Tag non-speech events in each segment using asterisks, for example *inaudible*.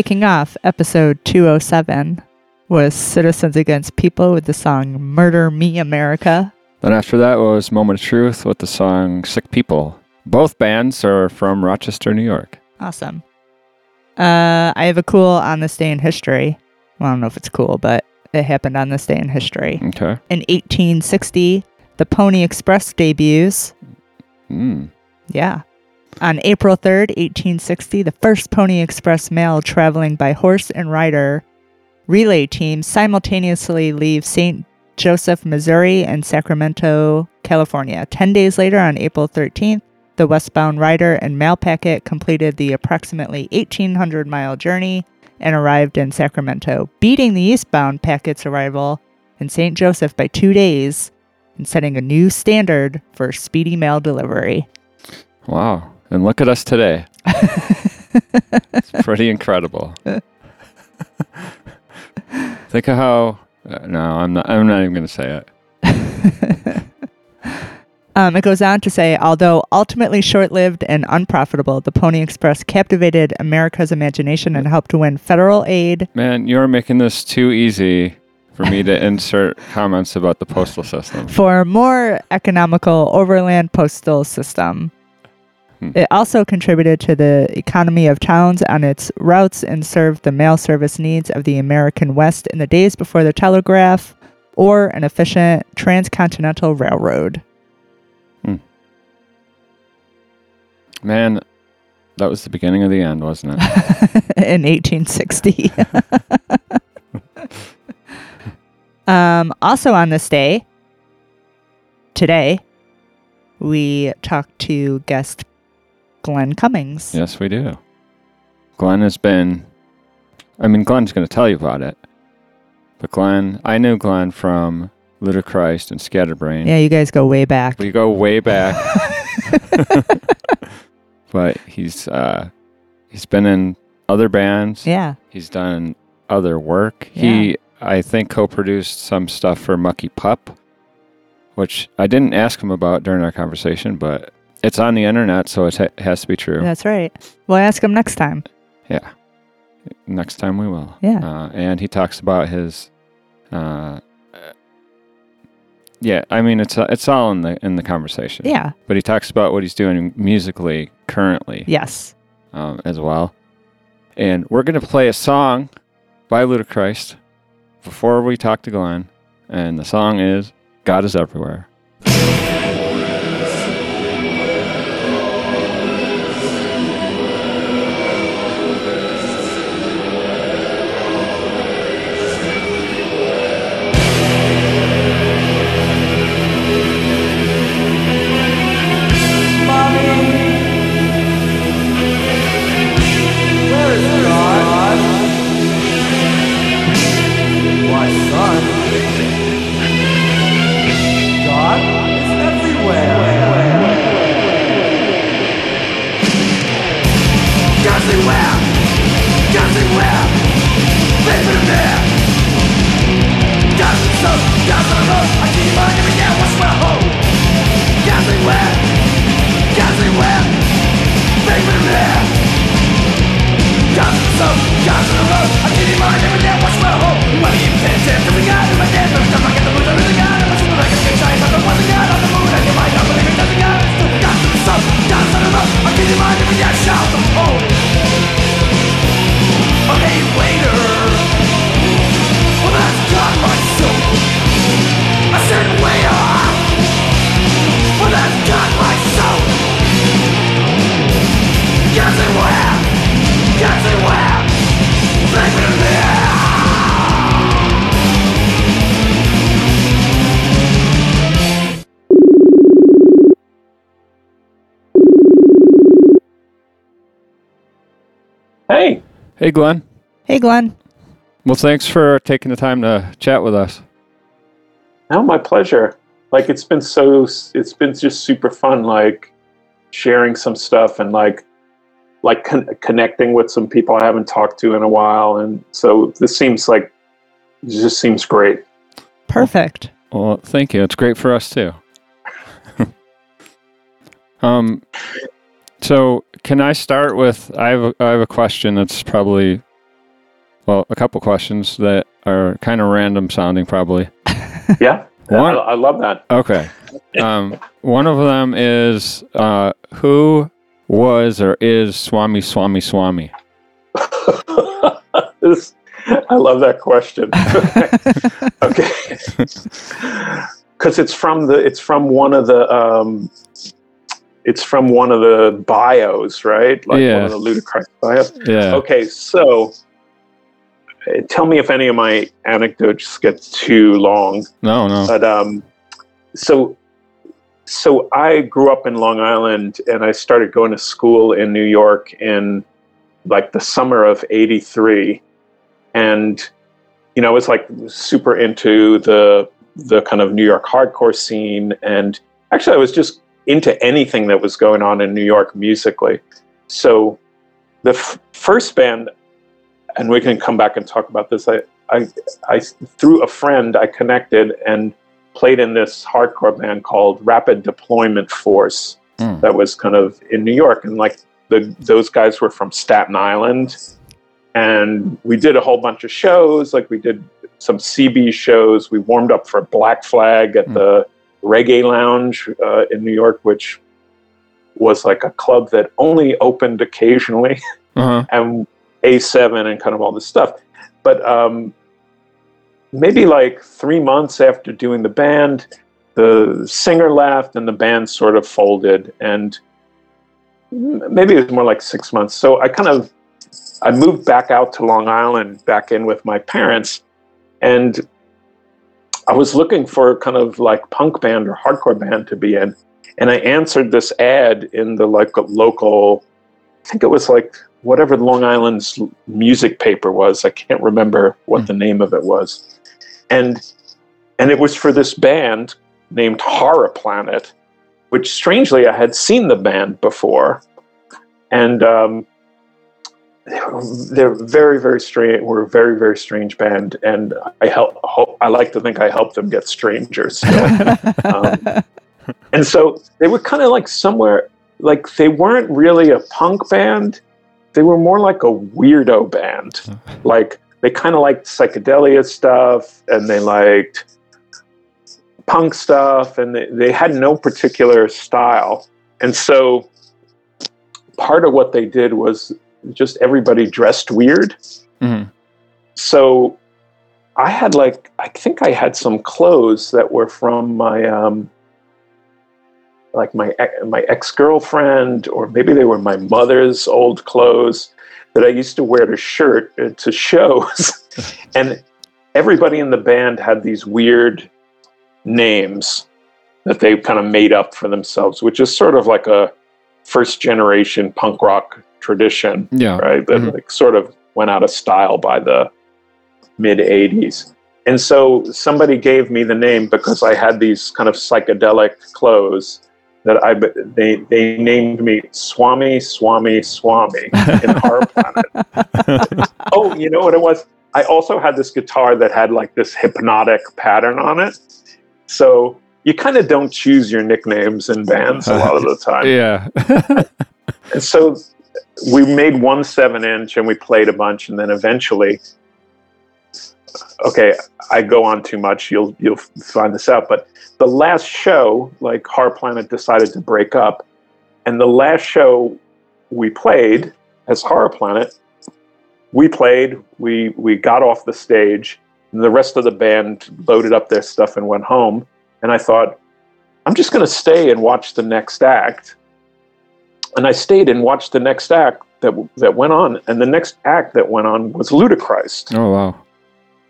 Kicking off episode 207 was Citizens Against People with the song Murder Me America. Then after that was Moment of Truth with the song Sick People. Both bands are from Rochester, New York. Awesome. Uh, I have a cool on this day in history. Well, I don't know if it's cool, but it happened on this day in history. Okay. In 1860, the Pony Express debuts. Mm. Yeah. On April 3rd, 1860, the first Pony Express mail traveling by horse and rider relay team simultaneously leave St. Joseph, Missouri and Sacramento, California. Ten days later, on April 13th, the westbound rider and mail packet completed the approximately 1,800 mile journey and arrived in Sacramento, beating the eastbound packet's arrival in St. Joseph by two days and setting a new standard for speedy mail delivery. Wow. And look at us today. it's pretty incredible. *laughs* Think of how. Uh, no, I'm not. I'm not even going to say it. *laughs* Um, it goes on to say, although ultimately short lived and unprofitable, the Pony Express captivated America's imagination and helped to win federal aid. Man, you're making this too easy for me to insert *laughs* comments about the postal system. for a more economical overland postal system. Hmm. It also contributed to the economy of towns on its routes and served the mail service needs of the American West in the days before the telegraph or an efficient transcontinental railroad. Man, that was the beginning of the end, wasn't it? *laughs* in 1860. *laughs* um, also on this day, today, we talked to guest Glen Cummings. yes, we do. Glen has been. I mean, Glen's going to tell you about it. But Glen, I knew Glen from Ludichrist and Scatterbrain. Yeah, you guys go way back. We go way back. *laughs* *laughs* but he's uh, he's been in other bands. yeah, He's done other work. He, I think, co-produced some stuff for Mucky Pup, which I didn't ask him about during our conversation, but it's on the internet, so it ha- has to be true. that's right. We'll ask him next time. Yeah. Next time we will. Yeah. Uh, and he talks about his. Uh, yeah, I mean it's it's all in the in the conversation. Yeah. But he talks about what he's doing musically currently Yes. um, as well. And we're gonna play a song by Ludichrist before we talk to Glen, and the song is "God Is Everywhere." In on the road. I keep on every day. What's my home? Money in pen, ten, every God in my dead. Every time I get the mood, I really got it. I'm super like a good time. I'm the one that got on the moon. I get my number, I got the God. God's in some. God's on the road. I keep on every day. Shout the home. Hey, Hey, Glen. Hey, Glen. Well, thanks for taking the time to chat with us. no, my pleasure. Like it's been so, it's been just super fun. Like sharing some stuff and like, like con- connecting with some people I haven't talked to in a while, and so this seems like, it just seems great. Perfect. Well, thank you. It's great for us too. *laughs* um, so can I start with? I have a, I have a question that's probably, well, a couple questions that are kind of random sounding, probably. *laughs* Yeah, One- I, I love that. Okay. Um, one of them is uh, who was or is Swami Swami Swami? *laughs* This- I love that question. *laughs* okay, because it's from the it's from one of the um, it's from one of the bios, right? Like Yeah. one of the Ludichrist bios. Yeah. Okay, so uh, tell me if any of my anecdotes get too long. No, no. But um, so so I grew up in Long Island, and I started going to school in New York in like the summer of '83, and you know I was like super into the the kind of New York hardcore scene, and actually I was just into anything that was going on in New York musically. So the f- first band, and we can come back and talk about this. I, I, I through a friend, I connected and played in this hardcore band called Rapid Deployment Force Hmm. that was kind of in New York, and like the those guys were from Staten Island, and we did a whole bunch of shows. Like we did some CB shows. We warmed up for Black Flag at Hmm. the Reggae Lounge uh, in New York, which was like a club that only opened occasionally, Uh-huh. *laughs* and A7 and kind of all this stuff. But um, maybe like three months after doing the band, the singer left and the band sort of folded. And maybe it was more like six months. So I kind of I moved back out to Long Island, back in with my parents, and I was looking for kind of like punk band or hardcore band to be in. And I answered this ad in the like local, I think it was like whatever Long Island's music paper was. I can't remember what hmm. the name of it was. And and it was for this band named Horror Planet, which strangely I had seen the band before. And um, they're very very strange we're a very very strange band. And i help hope i like to think i helped them get strangers. *laughs* Um, and so they were kind of like somewhere like they weren't really a punk band. They were more like a weirdo band. *laughs* Like they kind of liked psychedelia stuff and they liked punk stuff and they, they had no particular style and so part of what they did was just everybody dressed weird. Mhm. So I had like I think I had some clothes that were from my um like my my ex-girlfriend or maybe they were my mother's old clothes that I used to wear to shirt uh, to shows. *laughs* and everybody in the band had these weird names that they kind of made up for themselves, which is sort of like a first generation punk rock tradition Yeah. right? That Mhm. like sort of went out of style by the mid '80s. And so somebody gave me the name because I had these kind of psychedelic clothes that I they they named me Swami Swami Swami in Horror *laughs* Planet. oh, you know what it was? I also had this guitar that had like this hypnotic pattern on it. So you kind of don't choose your nicknames in bands a lot of the time. *laughs* Yeah. *laughs* And so we made one seven inch and we played a bunch and then eventually okay i go on too much you'll you'll find this out but the last show like Horror planet decided to break up and the last show we played as horror planet we played we we got off the stage and the rest of the band loaded up their stuff and went home and i thought i'm just going to stay and watch the next act and I stayed and watched the next act that that went on, and the next act that went on was Ludichrist, oh wow.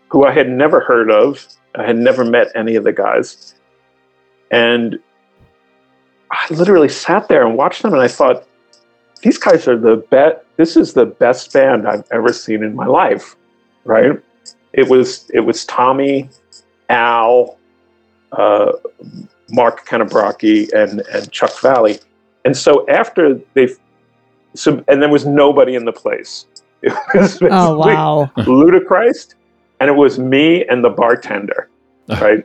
who I had never heard of. I had never met any of the guys, and I literally sat there and watched them, and I thought, these guys are the best. This is the best band I've ever seen in my life, right? It was it was Tommy, Al, uh, Mark Canabrocki, and and Chuck Valley. And so after they, so and there was nobody in the place. *laughs* It was Oh wow. Ludichrist, and it was me and the bartender, *laughs* right?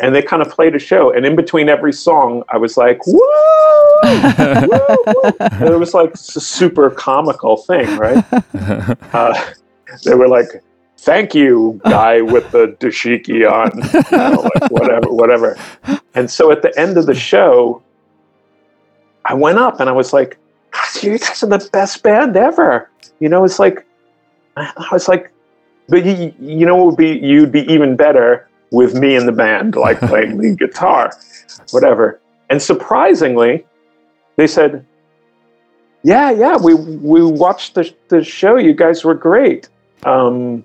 And they kind of played a show, and in between every song, I was like, "Woo!" *laughs* woo, woo." And it was like a super comical thing, right? *laughs* Uh, they were like, "Thank you, guy with the dashiki on," *laughs* you know, like whatever, whatever. And so at the end of the show, I went up and I was like, you guys are the best band ever." You know, it's like, I was like, but you, you know, would be you'd be even better with me in the band, like playing lead *laughs* guitar, whatever. And surprisingly, they said, "Yeah, yeah, we we watched the the show. You guys were great. Um,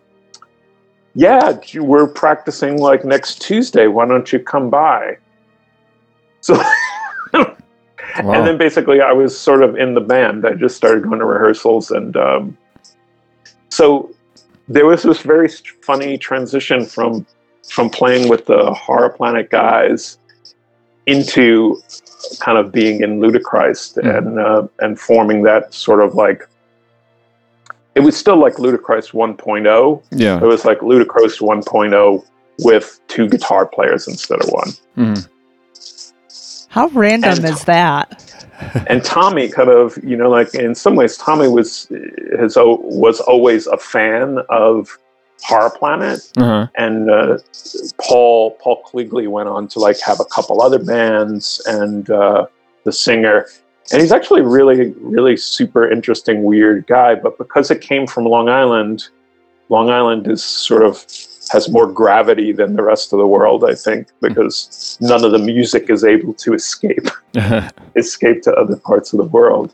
yeah, we're practicing like next Tuesday. Why don't you come by?" *laughs* So. Wow. And then basically, I was sort of in the band. I just started going to rehearsals, and um, so there was this very funny transition from from playing with the Horror Planet guys into kind of being in Ludichrist Mhm. and uh, and forming that sort of like it was still like Ludichrist 1.0. yeah. It was like Ludichrist 1.0 with two guitar players instead of one. Mhm. How random And- is that? *laughs* and Tommy kind of, you know, like in some ways, Tommy was has o- was always a fan of Horror Planet, Uh-huh. and uh, Paul Paul Quigley went on to like have a couple other bands and uh, the singer. And he's actually really, really super interesting, weird guy. But because it came from Long Island, Long Island is sort of has more gravity than the rest of the world, I think, because none of the music is able to escape *laughs* escape to other parts of the world.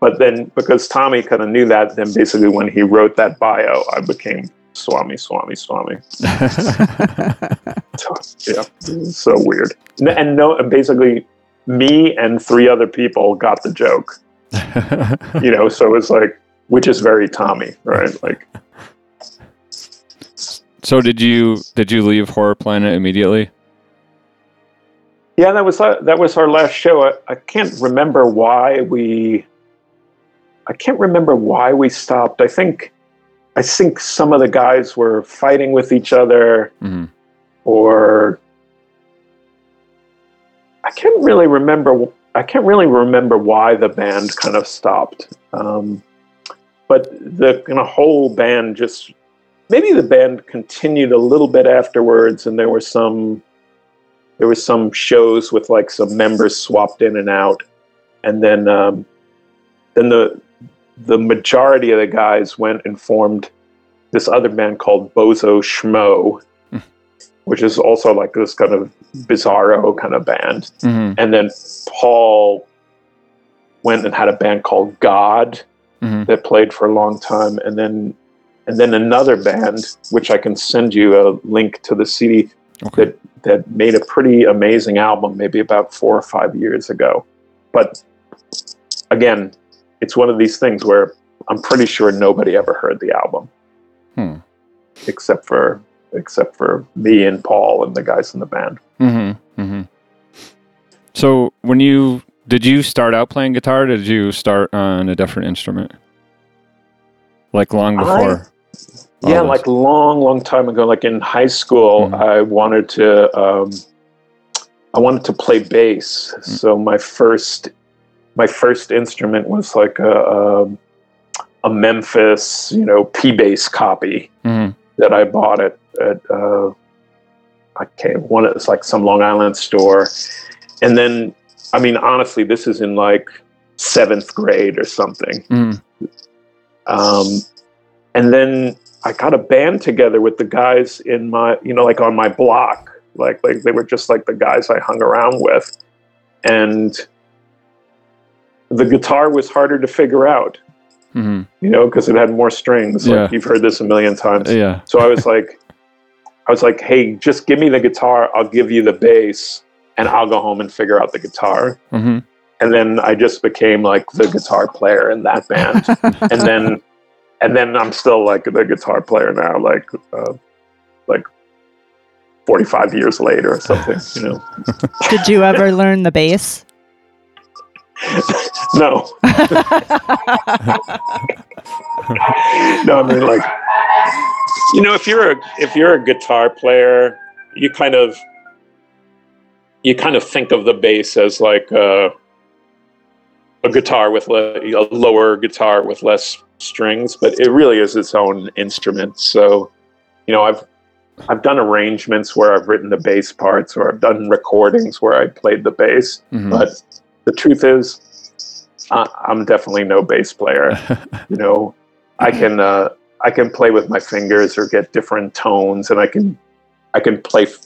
But then, because Tommy kind of knew that, then basically when he wrote that bio, I became Swami, Swami, Swami. *laughs* Yeah, so weird. And no, and basically, me and three other people got the joke. *laughs* You know, so it's like, which is very Tommy, right? Like, so did you did you leave Horror Planet immediately? yeah, that was uh, that was our last show. I, I can't remember why we. I can't remember why we stopped. I think, I think some of the guys were fighting with each other. hmm or I can't really remember. I can't really remember why the band kind of stopped. Um, but the kind of whole band just maybe the band continued a little bit afterwards, and there were some there were some shows with like some members swapped in and out, and then um, then the the majority of the guys went and formed this other band called Bozo Schmo, which is also like this kind of bizarro kind of band. hmm And then Paul went and had a band called God hmm that played for a long time, and then and then another band, which I can send you a link to the CD Okay. that that made a pretty amazing album, maybe about four or five years ago. But again, it's one of these things where I'm pretty sure nobody ever heard the album, Hmm. except for except for me and Paul and the guys in the band. hmm hmm So when you did you start out playing guitar? Did you start on a different instrument? Like long before? all yeah, like long, long time ago, like in high school, Mhm. I wanted to, um, I wanted to play bass. Mm. So my first, my first instrument was like a, um a Memphis, you know, P bass copy Mhm. that I bought at, at uh, I can't one. It's like some Long Island store, and then, I mean, honestly, this is in like seventh grade or something. Mhm. Um, and then I got a band together with the guys in my, you know, like on my block. Like, like they were just like the guys I hung around with, and the guitar was harder to figure out, Mhm. you know, because it had more strings. Yeah. Like you've heard this a million times. Yeah. So I was like, *laughs* I was like, hey, just give me the guitar. I'll give you the bass, and I'll go home and figure out the guitar. hmm And then I just became like the guitar player in that band. *laughs* and then, and then I'm still like the guitar player now, like, uh, like 45 years later or something, you know? Did you ever learn the bass? *laughs* No, *laughs* no, I mean like, you know, if you're a if you're a guitar player, you kind of you kind of think of the bass as like a, a guitar with le- a lower guitar with less strings, but it really is its own instrument. So, you know, I've I've done arrangements where I've written the bass parts, or I've done recordings where I played the bass. hmm But the truth is, I, I'm definitely no bass player. *laughs* you know, I can uh, I can play with my fingers or get different tones, and I can I can play f-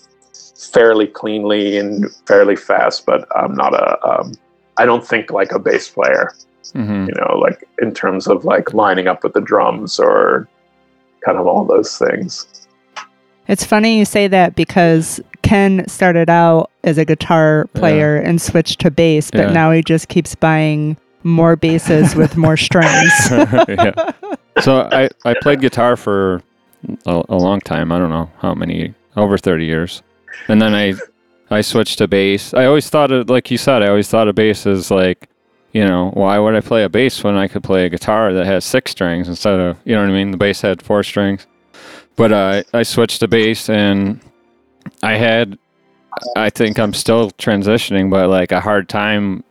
fairly cleanly and fairly fast. But I'm not a um, I don't think like a bass player. hmm You know, like in terms of like lining up with the drums or kind of all those things. It's funny you say that because Ken started out as a guitar player and switched to bass, but Yeah. now he just keeps buying more basses with more strings. *laughs* yeah. So I, I played guitar for a, a long time. I don't know how many, over 30 years. And then I I switched to bass. I always thought of, like you said, I always thought of bass as like, you know, why would I play a bass when I could play a guitar that has six strings instead of, you know what I mean? The bass had four strings. But uh, I switched to bass and I had, I think I'm still transitioning, but like a hard time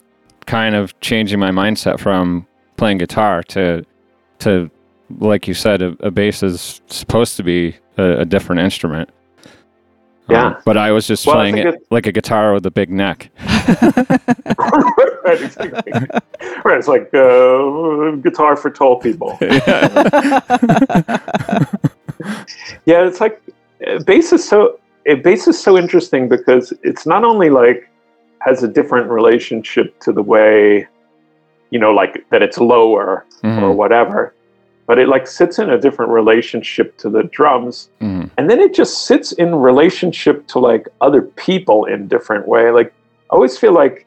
kind of changing my mindset from playing guitar to to like you said a, a bass is supposed to be a, a different instrument. Yeah. Um, but I was just Well, playing it it- like a guitar with a big neck. right, *laughs* exactly. *laughs* right, it's like uh, guitar for tall people. Yeah, *laughs* *laughs* it's like uh, bass is so bass is so interesting because it's not only like has a different relationship to the way you know like that it's lower or Mhm, whatever, but it like sits in a different relationship to the drums, mhm, and then it just sits in relationship to like other people in different way. Like I always feel like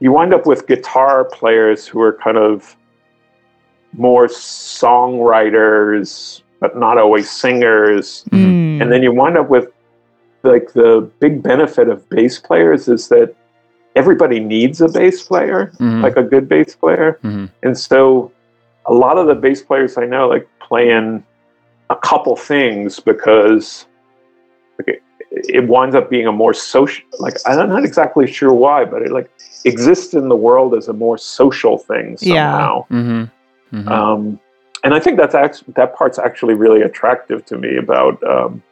you wind up with guitar players who are kind of more songwriters, but not always singers. Mm. And then you wind up with like the big benefit of bass players is that everybody needs a bass player, mhm, like a good bass player. mhm. And so a lot of the bass players I know like playing a couple things because like, it, it winds up being a more social like I'm not exactly sure why, but it like exists in the world as a more social thing Yeah. somehow. Mhm, mhm. Um, and I think that's act- that part's actually really attractive to me about um,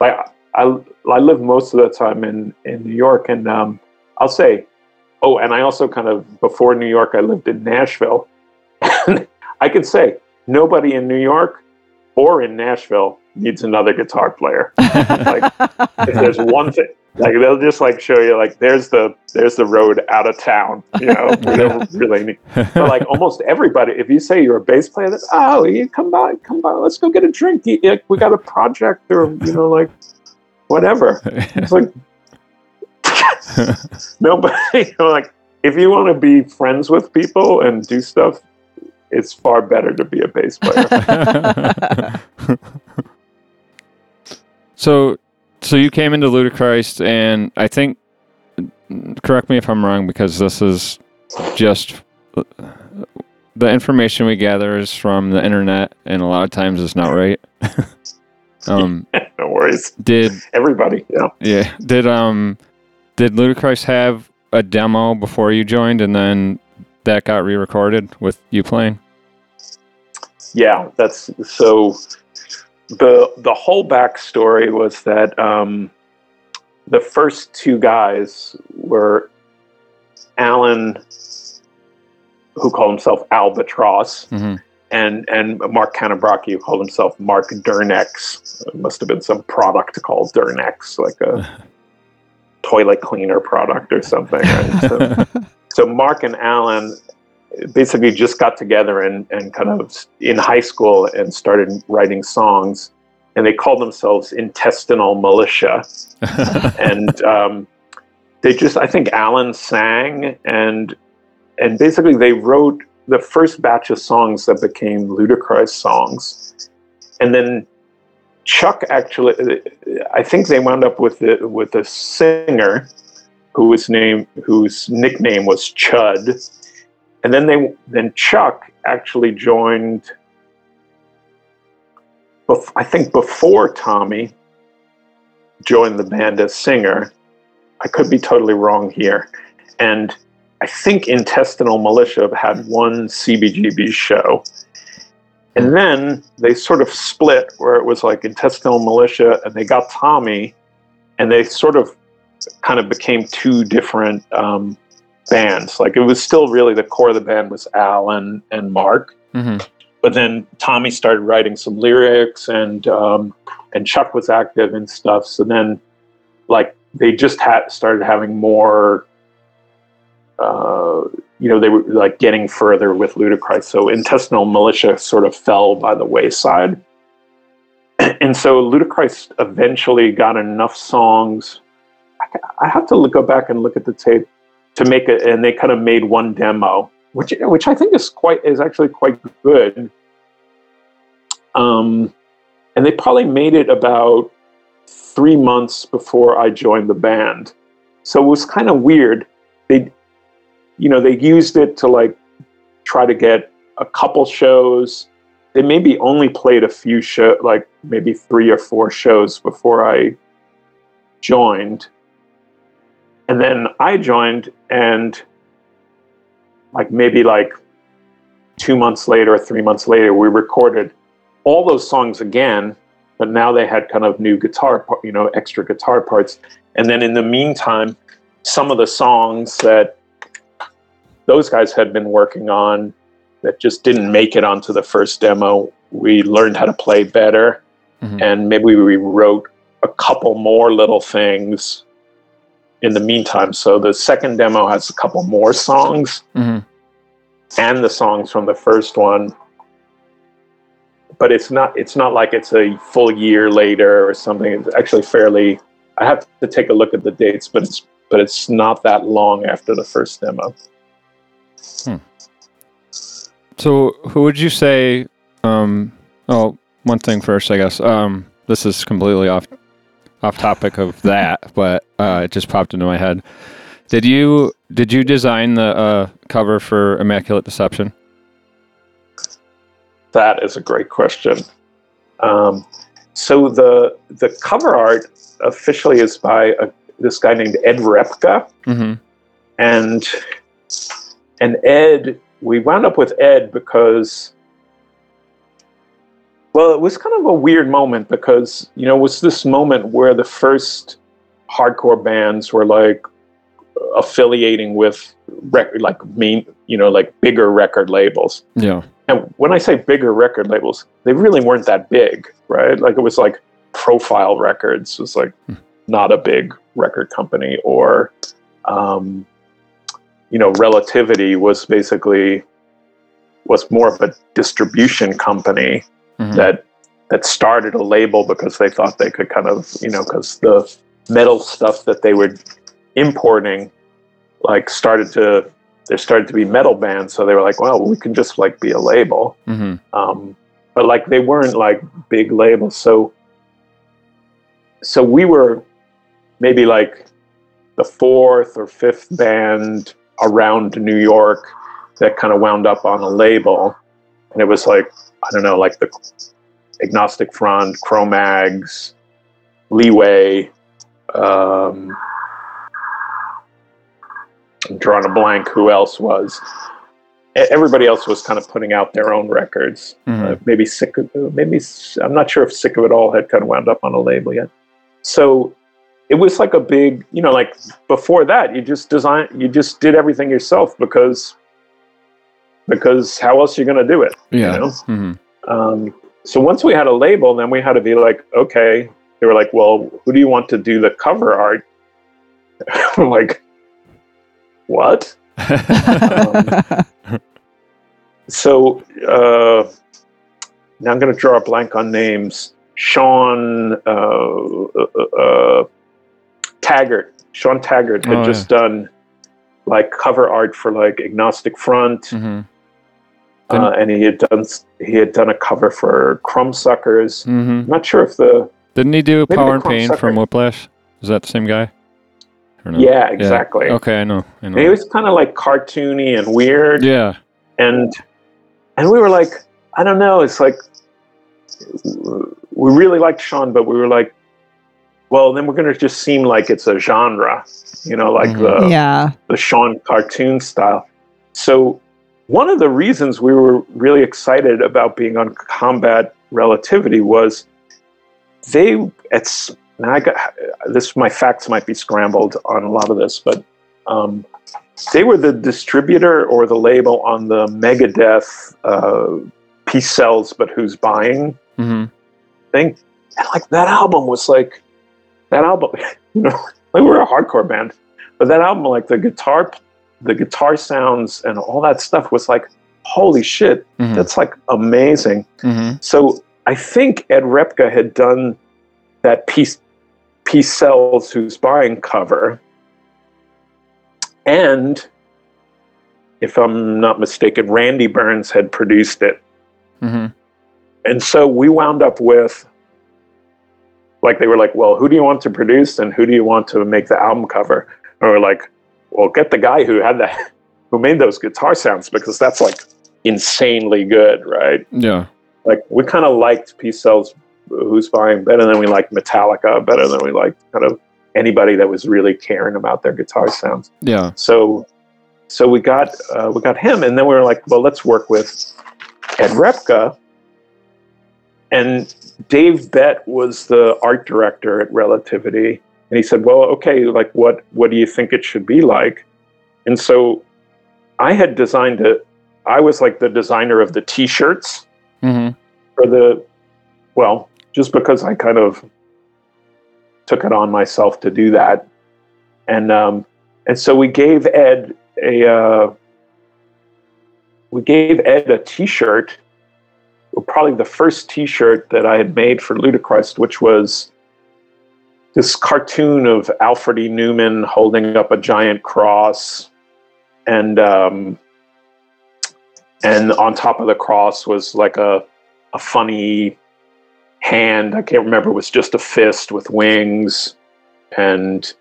like I, I live most of the time in, in New York and um, I'll say oh and I also kind of before New York I lived in Nashville. *laughs* I could say nobody in New York or in Nashville needs another guitar player. *laughs* Like if there's one thing like they'll just like show you like there's the there's the road out of town you know *laughs* really *laughs* but like almost everybody, if you say you're a bass player, that's oh, you come by, come by, let's go get a drink. You- you- We got a project, or you know, like whatever. It's like *laughs* nobody, you know, like if you want to be friends with people and do stuff, it's far better to be a bass player. so, so you came into Ludichrist, and I think, correct me if I'm wrong, because this is just the information we gather is from the internet, and a lot of times it's not right. *laughs* um, no worries, did everybody. Yeah, yeah? Did um, did Ludichrist have a demo before you joined, and then that got re-recorded with you playing? yeah. That's so. The The whole backstory was that um, the first two guys were Alan, who called himself Albatross, hmm and and Mark Canabrocki, who called himself Mark Durnex. It must have been some product called Durnex, like a *laughs* toilet cleaner product or something. Right? So, *laughs* so Mark and Alan basically just got together and, and kind of in high school and started writing songs. And they called themselves Intestinal Militia. *laughs* and um, they just, I think Alan sang and and basically they wrote the first batch of songs that became Ludichrist songs. And then Chuck actually, I think they wound up with the, with a singer whose name, whose nickname was Chud. And then they, then Chuck actually joined. bef- I think before Tommy joined the band as singer. I could be totally wrong here, and I think Intestinal Militia had one CBGB show. And then they sort of split where it was like Intestinal Militia and they got Tommy and they sort of kind of became two different um, bands. Like it was still really the core of the band was Alan and Mark. hmm But then Tommy started writing some lyrics and um, and Chuck was active and stuff. So then like they just had started having more uh, you know, they were like getting further with Ludichrist. So intestinal militia sort of fell by the wayside. *clears throat* And so Ludichrist eventually got enough songs. I- I have to look, go back and look at the tape to make it, and they kind of made one demo, which which I think is quite is actually quite good. Um, and they probably made it about three months before I joined the band, so it was kind of weird. They you know they used it to like try to get a couple shows they maybe only played a few show like maybe three or four shows before i joined and then i joined and like maybe like two months later or three months later we recorded all those songs again but now they had kind of new guitar, you know, extra guitar parts. And then in the meantime, some of the songs that those guys had been working on that just didn't make it onto the first demo, we learned how to play better, Mhm. and maybe we wrote a couple more little things in the meantime. So the second demo has a couple more songs Mhm. and the songs from the first one but it's not it's not like it's a full year later or something it's actually fairly i have to take a look at the dates but it's but it's not that long after the first demo So, who would you say? Um, oh, one thing first, I guess. Um, this is completely off off topic of that, but uh, it just popped into my head. Did you did you design the uh, cover for Immaculate Deception? that is a great question um, so the the cover art officially is by a, this guy named ed repka Mm-hmm. and and Ed, we wound up with Ed because, well, it was kind of a weird moment because you know it was this moment where the first hardcore bands were like affiliating with record like main you know like bigger record labels. Yeah. and when i say bigger record labels they really weren't that big right? Like it was like profile records was like not a big record company or um, you know relativity was basically was more of a distribution company Mhm. that that started a label because they thought they could kind of you know because the metal stuff that they were importing like started to there started to be metal bands so they were like well we can just like be a label Mhm. um, but like they weren't like big labels so so we were maybe like the fourth or fifth band around new york that kind of wound up on a label and it was like i don't know like the agnostic front Cro-Mags leeway um, I'm drawing a blank who else was. Everybody else was kind of putting out their own records. Mhm. uh, maybe sick of maybe I'm not sure if sick of it all had kind of wound up on a label yet. So it was like a big you know like before that you just design you just did everything yourself because because how else are you going to do it yeah. you know Mhm. um, so once we had a label then we had to be like okay they were like well who do you want to do the cover art *laughs* i'm like what *laughs* so uh, now I'm going to draw a blank on names. Sean uh, uh, uh, Taggart. Sean Taggart had Oh, just done like cover art for like Agnostic Front, Mhm. Uh, and he had done he had done a cover for Crumbsuckers. Mhm. I'm not sure if the Didn't he do Power and Pain Crumbsucker- from Whiplash? Is that the same guy? Or no? yeah exactly. Okay, I know. I know. And he was kind of like cartoony and weird. yeah. and and we were like i don't know it's like we really liked sean but we were like well then we're going to just seem like it's a genre you know like Mhm. the yeah. the sean cartoon style so one of the reasons we were really excited about being on combat relativity was they it's now i got this my facts might be scrambled on a lot of this but um, they were the distributor or the label on the Megadeth uh, Peace Sells, but who's buying hmm thing. And like that album was like that album, *laughs* you know, like we're a hardcore band, but that album, like the guitar, the guitar sounds and all that stuff was like, holy shit, Mhm. that's like amazing. hmm So I think Ed Repka had done that piece, Peace Sells Who's Buying cover. And if I'm not mistaken, Randy Burns had produced it. hmm And so we wound up with like they were like, Well, who do you want to produce and who do you want to make the album cover? And we're like, Well, get the guy who had that *laughs* who made those guitar sounds because that's like insanely good, right? Yeah. like we kind of liked Peace Sells Who's Buying better than we liked Metallica, better than we liked kind of anybody that was really caring about their guitar sounds. Yeah. So so we got uh, we got him and then we were like, well, let's work with Ed Repka. and Dave Bett was the art director at Relativity, and he said, "Well, okay, like what what do you think it should be like?" And so I had designed it. I was like the designer of the T-shirts hmm for the well, just because I kind of took it on myself to do that, and um, and so we gave Ed a uh, we gave Ed a T-shirt, probably the first T-shirt that I had made for Ludichrist, which was this cartoon of Alfred E. Neuman holding up a giant cross, and um, and on top of the cross was like a a funny hand. I can't remember. It was just a fist with wings, and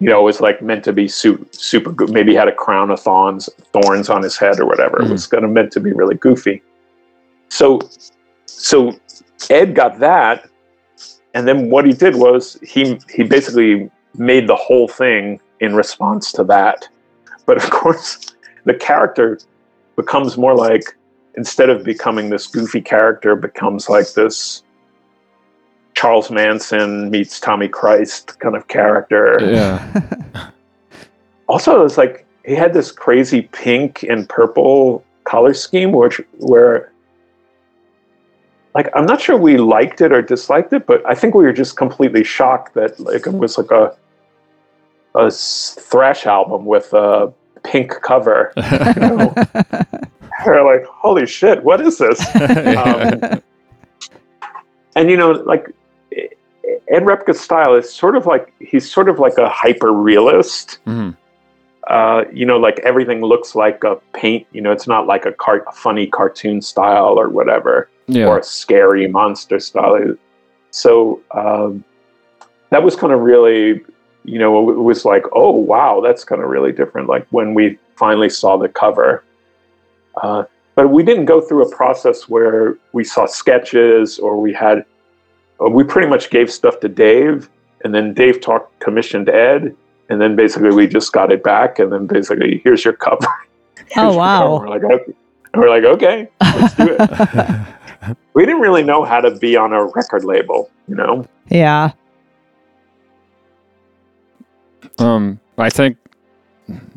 you know, it was like meant to be super, super good. Maybe had a crown of thorns, thorns on his head or whatever. It was kind of meant to be really goofy. So, so Ed got that, and then what he did was he he basically made the whole thing in response to that. But of *laughs* course, the character becomes more like instead of becoming this goofy character, becomes like this Charles Manson meets Tommy Christ kind of character. Yeah. *laughs* Also, it's like he had this crazy pink and purple color scheme, which where like I'm not sure we liked it or disliked it, but I think we were just completely shocked that like it was like a a thrash album with a pink cover. You know? *laughs* We're like, holy shit, what is this? *laughs* Um, and you know, like Ed Repka's style is sort of like he's sort of like a hyper realist. Mhm. Uh, you know, like everything looks like a paint. You know, it's not like a, car- a funny cartoon style or whatever, Yeah. or a scary monster style. So um, that was kind of really, you know, it was like, oh wow, that's kind of really different. Like when we finally saw the cover, uh, but we didn't go through a process where we saw sketches or we had. uh, We pretty much gave stuff to Dave, and then Dave talked commissioned Ed, and then basically we just got it back, and then basically here's your cover. *laughs* Here's Oh, wow. cover. We're like, okay. And we're like, okay, let's do it. *laughs* *laughs* we didn't really know how to be on a record label, you know. yeah. Um, I think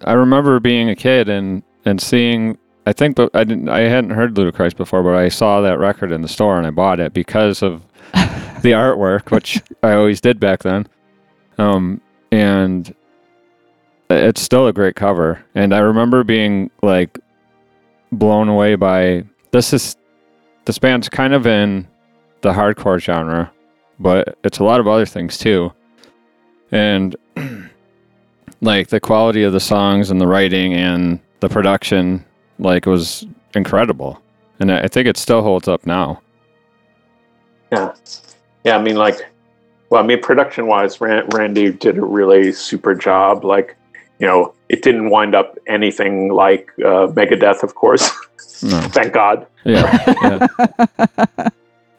I remember being a kid and and seeing. I think, but I didn't. I hadn't heard Ludichrist before, but I saw that record in the store and I bought it because of *laughs* the artwork, which I always did back then. Um, and it's still a great cover. And I remember being like blown away by this. Is this band's kind of in the hardcore genre, but it's a lot of other things too. And *clears throat* like the quality of the songs and the writing and the production like was incredible and i think it still holds up now Yeah, yeah. I mean, like, well, I mean, production wise, Randy did a really super job. Like, you know, it didn't wind up anything like uh, Megadeth, of course. no *laughs* Thank God. yeah, yeah.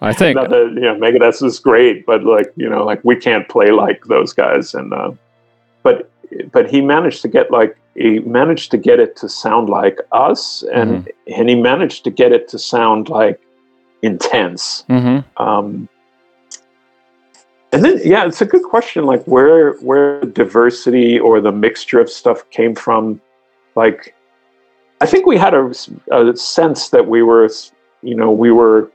i think Not that you know, Megadeth is great, but like, you know, like we can't play like those guys. And uh, but but he managed to get like he managed to get it to sound like us, and and he managed to get it to sound like intense. hmm Um, and then, yeah, it's a good question. Like, where where diversity or the mixture of stuff came from? Like, I think we had a, a sense that we were, you know, we were.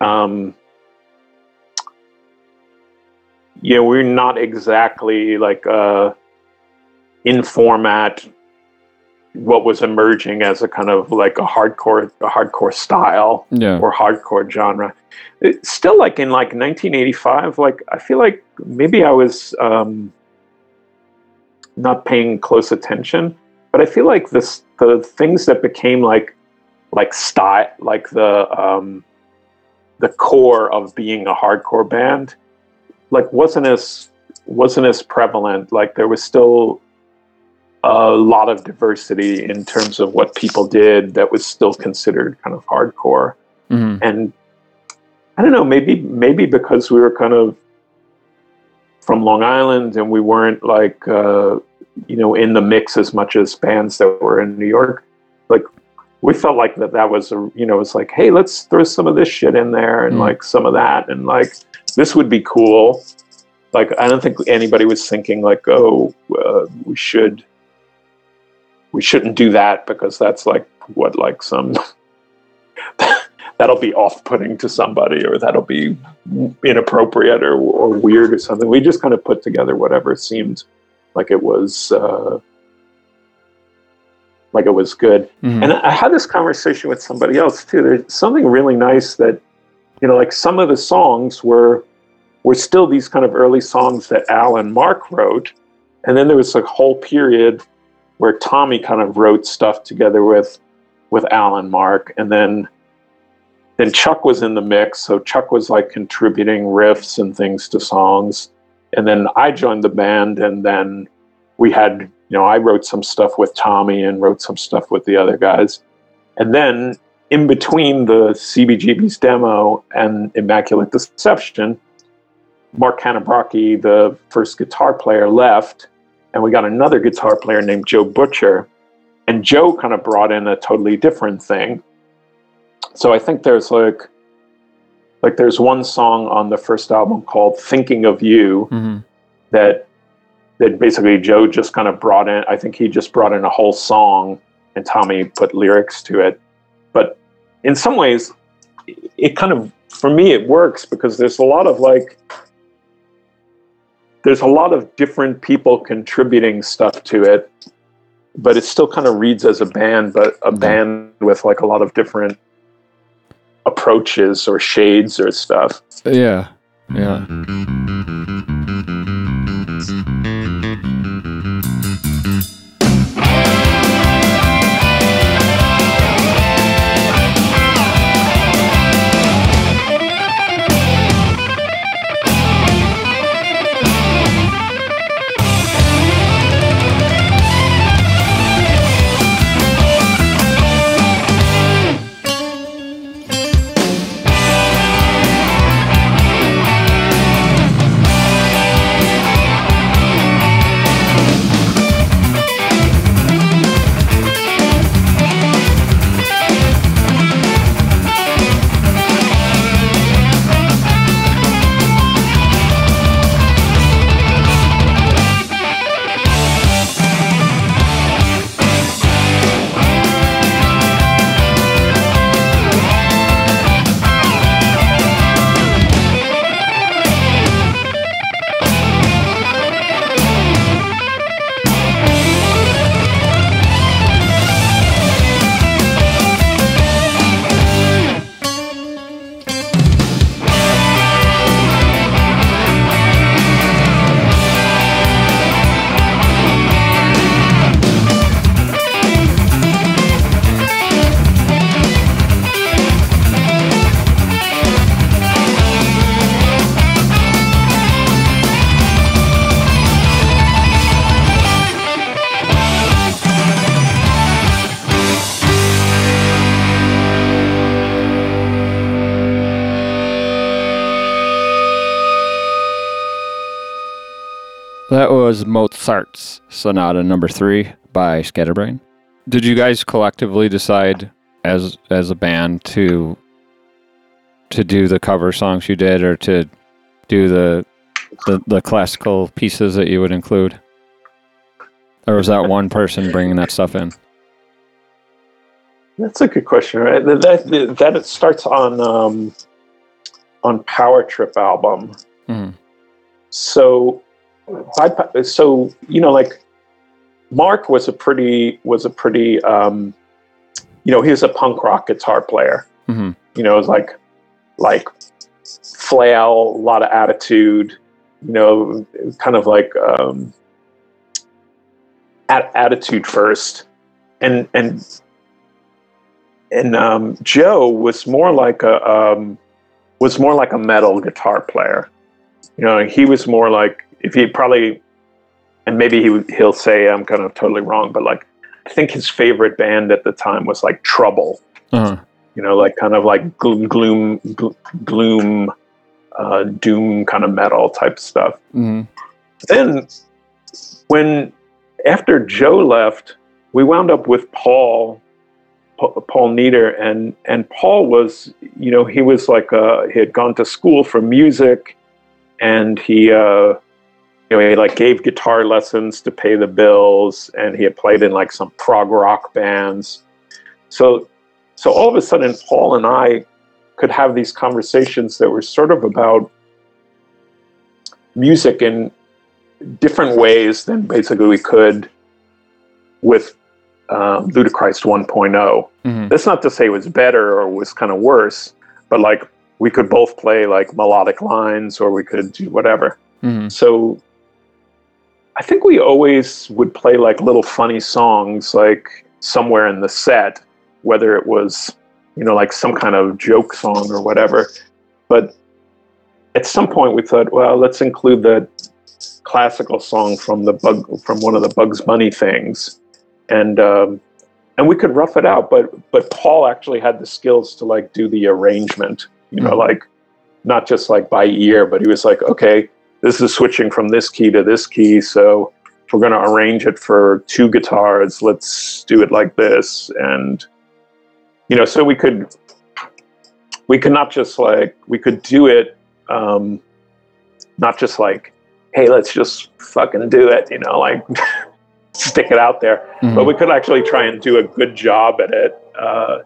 Um, yeah, we're not exactly like uh, in format. What was emerging as a kind of like a hardcore, a hardcore style yeah or hardcore genre. It's still like in like 1985, like I feel like maybe I was um, not paying close attention, but I feel like this the things that became like like style, like the um, the core of being a hardcore band, like wasn't as wasn't as prevalent. Like there was still a lot of diversity in terms of what people did that was still considered kind of hardcore hmm and I don't know, maybe maybe because we were kind of from Long Island and we weren't like uh, you know in the mix as much as bands that were in New York. Like we felt like that that was a you know it's like hey let's throw some of this shit in there and Mm. like some of that and like this would be cool like i don't think anybody was thinking like oh uh, we should we shouldn't do that because that's like what like some *laughs* that'll be off-putting to somebody or that'll be inappropriate or, or weird or something we just kind of put together whatever seemed like it was uh, like it was good Mhm. and I had this conversation with somebody else too. There's something really nice that, you know, like some of the songs were were still these kind of early songs that Al and Mark wrote, and then there was a whole period where Tommy kind of wrote stuff together with with Al and Mark, and then then Chuck was in the mix. So Chuck was like contributing riffs and things to songs, and then I joined the band, and then we had you know, I wrote some stuff with Tommy and wrote some stuff with the other guys. And then in between the CBGB's demo and Immaculate Deception, Mark Canabrocki, the first guitar player, left, and we got another guitar player named Joe Butcher. And Joe kind of brought in a totally different thing. So I think there's like like there's one song on the first album called Thinking of You Mhm. that that basically Joe just kind of brought in. I think he just brought in a whole song, and Tommy put lyrics to it. But in some ways, it kind of for me it works because there's a lot of like there's a lot of different people contributing stuff to it, but it still kind of reads as a band, but a band with like a lot of different approaches or shades or stuff. Yeah. Yeah. Mm-hmm. Mozart's Sonata Number Three by Scatterbrain. Did you guys collectively decide as as a band to to do the cover songs you did, or to do the the, the classical pieces that you would include, or was that one person bringing that stuff in? That's a good question, right? That that, that it starts on um, on Power Trip album. Mhm. So, I, so you know, like Mark was a pretty was a pretty um, you know he was a punk rock guitar player. hmm You know, it was like like flail, a lot of attitude. You know, kind of like um, at, attitude first, and and and um, Joe was more like a um, was more like a metal guitar player. You know, he was more like if he probably, and maybe he he'll say I'm kind of totally wrong, but like I think his favorite band at the time was like Trouble. Uh-huh. You know, like kind of like gloom, gloom, gloom, uh, doom kind of metal type stuff hmm then when after Joe left, we wound up with Paul Pa- Paul Nieder, and and Paul was, you know, he was like uh, he had gone to school for music, and he, uh, you know, he like gave guitar lessons to pay the bills, and he had played in like some prog rock bands. So, so all of a sudden, Paul and I could have these conversations that were sort of about music in different ways than basically we could with um, Ludichrist 1.0. Mhm. That's not to say it was better or was kind of worse, but like we could both play like melodic lines or we could do whatever. Mhm. So I think we always would play like little funny songs like somewhere in the set, whether it was, you know, like some kind of joke song or whatever. But at some point we thought, well, let's include the classical song from the bug from one of the Bugs Bunny things. And um, and we could rough it out, but but Paul actually had the skills to like do the arrangement, you know, Mhm. like not just like by ear, but he was like, okay, this is switching from this key to this key, so if we're going to arrange it for two guitars, let's do it like this, and you know, so we could we could not just like we could do it, um, not just like, hey, let's just fucking do it, you know, like *laughs* stick it out there but Mhm. we could actually try and do a good job at it uh,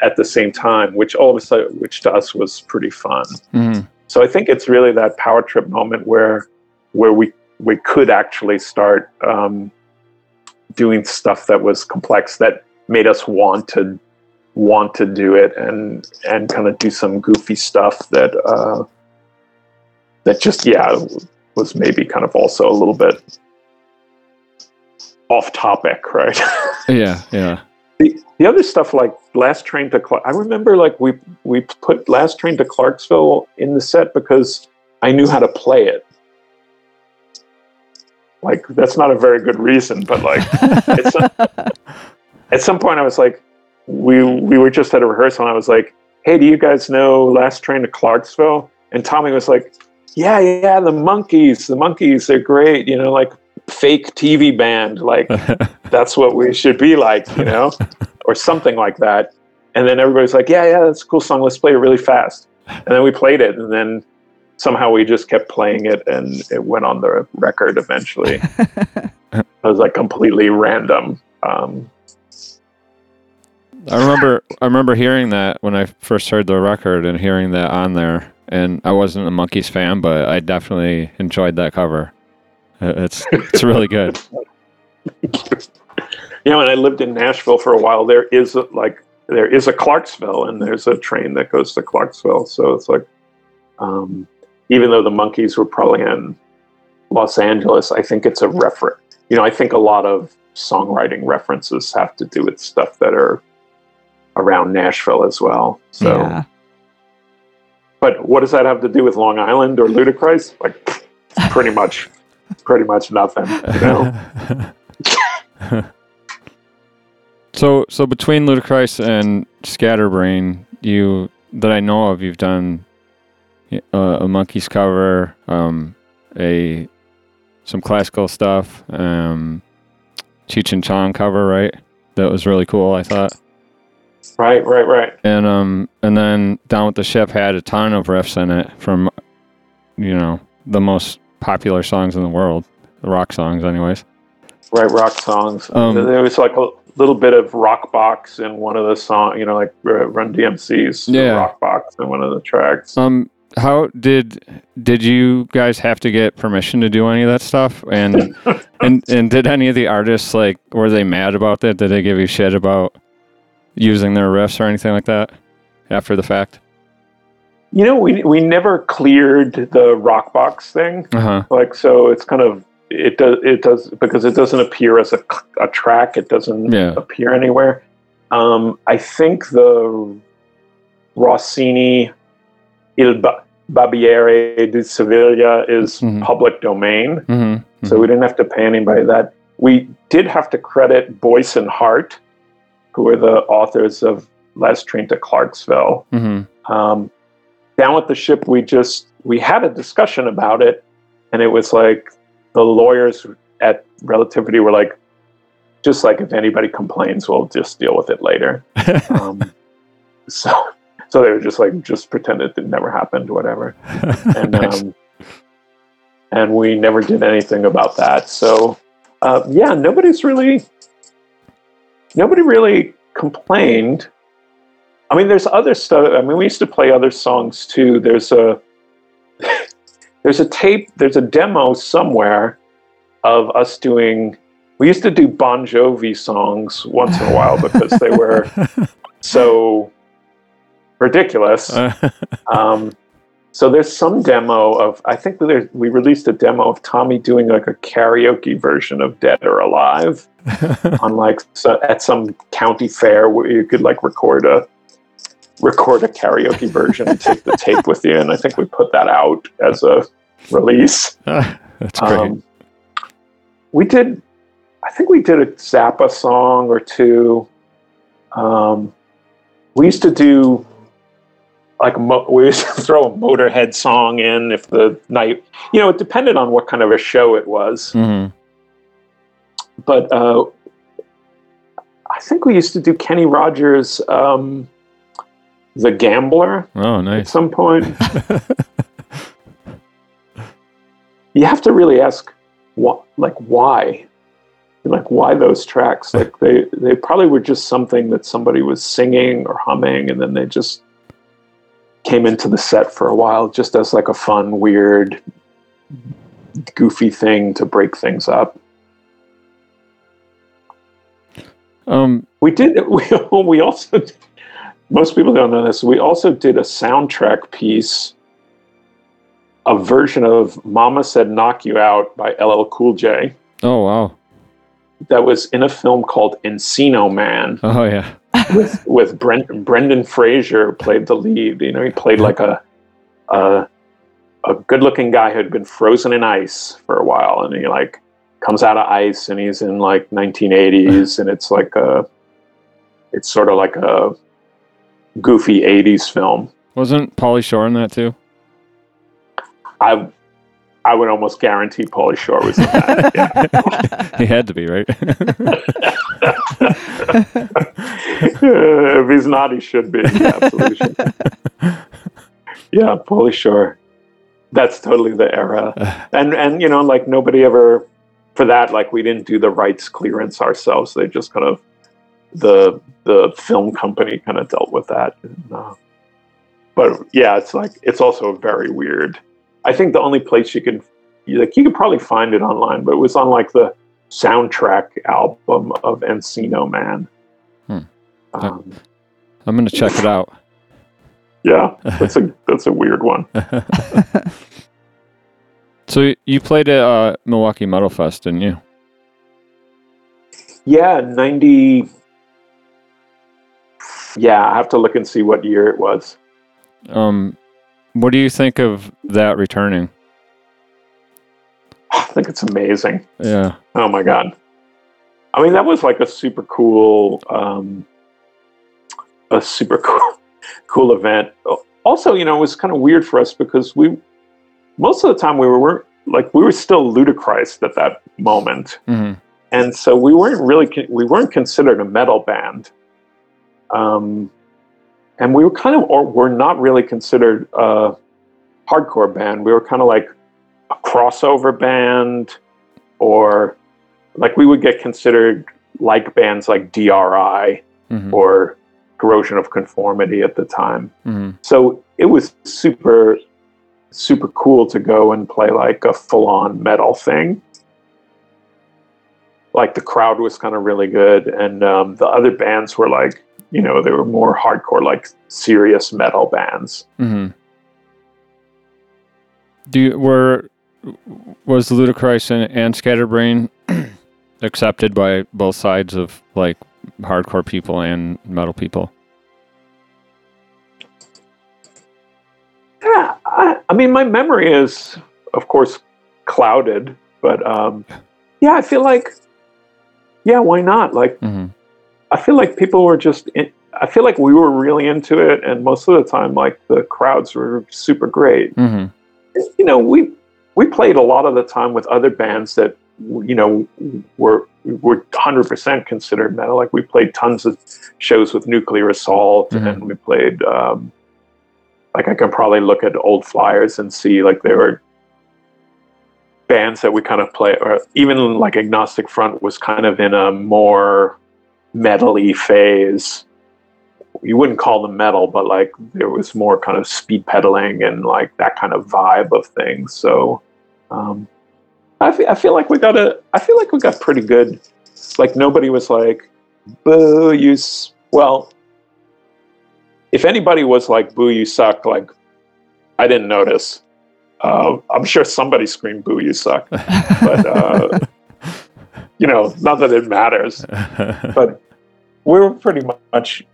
at the same time, which all of a sudden, which to us was pretty fun. Mhm. So I think it's really that power trip moment where where we we could actually start um, doing stuff that was complex that made us want to want to do it and and kind of do some goofy stuff that uh, that just yeah was maybe kind of also a little bit off topic, right? *laughs* Yeah, yeah. The, the other stuff like last train to Clark, I remember like we we put last train to Clarksville in the set because I knew how to play it. Like that's not a very good reason, but like *laughs* at some, at some point I was like, we we were just at a rehearsal and I was like, hey, do you guys know Last Train to Clarksville? And Tommy was like, yeah, yeah, the Monkees, the Monkees, they're great, you know, like fake TV band, like *laughs* that's what we should be like, you know, *laughs* or something like that. And then everybody's like, yeah, yeah, that's a cool song. Let's play it really fast. And then we played it, and then somehow we just kept playing it, and it went on the record eventually. *laughs* it was like completely random. Um, I remember I remember hearing that when I first heard the record and hearing that on there and I wasn't a Monkees fan but I definitely enjoyed that cover. Uh, It's it's really good. you know, and I lived in Nashville for a while. There is a, like there is a Clarksville, and there's a train that goes to Clarksville. So it's like, um, even though the Monkees were probably in Los Angeles, I think it's a reference. You know, I think a lot of songwriting references have to do with stuff that are around Nashville as well. So, yeah. but what does that have to do with Long Island or Ludichrist? Like, pretty much, pretty much nothing. You know. *laughs* so so between Ludichrist and Scatterbrain, you that I know of, you've done uh, a Monkees cover, um, a some classical stuff, um, Cheech and Chong cover, right? That was really cool. I thought. Right, right, right. and um and then down with the ship had a ton of riffs in it from you know the most popular songs in the world rock songs anyways Right, rock songs. Um, there was like a little bit of rock box in one of the songs, you know, like uh, Run DMC's Yeah. rock box in one of the tracks. um how did did you guys have to get permission to do any of that stuff and *laughs* and and did any of the artists like were they mad about that did they give you shit about using their riffs or anything like that after the fact You know, we we never cleared the rock box thing. uh-huh Like, so it's kind of it does it does because it doesn't appear as a, a track. It doesn't Yeah. appear anywhere. Um, I think the Rossini Il ba- Barbiere di Sevilla is Mhm. public domain. mm-hmm. so we didn't have to pay anybody that. We did have to credit Boyce and Hart, who are the authors of Last Train to Clarksville. hmm Um, down with the ship, we just we had a discussion about it, and it was like the lawyers at Relativity were like, just like if anybody complains, we'll just deal with it later. *laughs* Um, so, so they were just like, just pretend it never happened, whatever. And *laughs* Nice. um, and we never did anything about that. So, uh, yeah, nobody's really, nobody really complained. I mean, there's other stuff. I mean, we used to play other songs too. There's a, *laughs* there's a tape, there's a demo somewhere of us doing. We used to do Bon Jovi songs once in a while *laughs* because they were so ridiculous. *laughs* Um, so there's some demo of I think there, we released a demo of Tommy doing like a karaoke version of Dead or Alive on like so, at some county fair where you could like record a record a karaoke version and take the tape with you. And I think we put that out as a release. *laughs* That's great. Um, we did, I think we did a Zappa song or two. Um, we used to do like mo- we used to *laughs* throw a Motorhead song in if the night, you know, it depended on what kind of a show it was. hmm But uh, I think we used to do Kenny Rogers, um, The Gambler Oh, nice. at some point. *laughs* you have to really ask what like why like why those tracks *laughs* like they they probably were just something that somebody was singing or humming and then they just came into the set for a while just as like a fun weird goofy thing to break things up Um, we did *laughs* we, we also most people don't know this we also did a soundtrack piece a version of mama said knock you out by ll cool j oh wow. that was in a film called encino man *laughs* Oh yeah. with with Brent, brendan fraser played the lead you know he played like a a, a good looking guy who had been frozen in ice for a while and he like comes out of ice and he's in like 1980s and it's like a it's sort of like a goofy 80s film Wasn't Pauly Shore in that too? i i would almost guarantee pauly shore was in that yeah. *laughs* he had to be right. *laughs* if he's not he should be *laughs* yeah, absolutely should be. yeah pauly shore that's totally the era *sighs* and and you know like nobody ever for that like we didn't do the rights clearance ourselves they just kind of the the film company kind of dealt with that and, uh, but yeah it's like it's also very weird i think the only place you can like you could probably find it online but it was on like the soundtrack album of encino man Hmm. um, I'm gonna check it out. yeah *laughs* that's a that's a weird one *laughs* So you played at uh, Milwaukee Metal Fest, didn't you? Yeah, 90. Yeah, I have to look and see what year it was. Um, what do you think of that returning? *sighs* I think it's amazing. Yeah. Oh my God. I mean, that was like a super cool, um, a super *laughs* cool, cool event. Also, you know, it was kind of weird for us because we, most of the time we were, weren't like, we were still Ludichrist at that moment. hmm and so we weren't really we weren't considered a metal band um, and we were kind of or were not really considered a hardcore band. We were kind of like a crossover band or like we would get considered like bands like DRI hmm or corrosion of conformity at the time. Hmm so it was super super cool to go and play like a full-on metal thing. Like the crowd was kind of really good and um, the other bands were like you know they were more hardcore like serious metal bands. Hmm Do you, were was Ludichrist and, and Scatterbrain *clears throat* accepted by both sides of like hardcore people and metal people? yeah I, I mean my memory is of course clouded but um, yeah. i feel like yeah why not? Like hmm I feel like people were just. In, I feel like we were really into it, and most of the time, like the crowds were super great. hmm You know, we we played a lot of the time with other bands that you know were were 100% considered metal. Like we played tons of shows with Nuclear Assault, Mhm. and we played. Um, like I can probably look at old flyers and see like there were bands that we kind of play, or even like Agnostic Front was kind of in a more metal-y phase. You wouldn't call them metal, but like there was more kind of speed pedaling and like that kind of vibe of things. So um, I feel, I feel like we got a I feel like we got pretty good. Like nobody was like, "Boo, you." S-. Well, if anybody was like, "Boo, you suck," like I didn't notice. Uh, I'm sure somebody screamed, "Boo, you suck," *laughs* but uh, you know, not that it matters. *laughs* But we were pretty much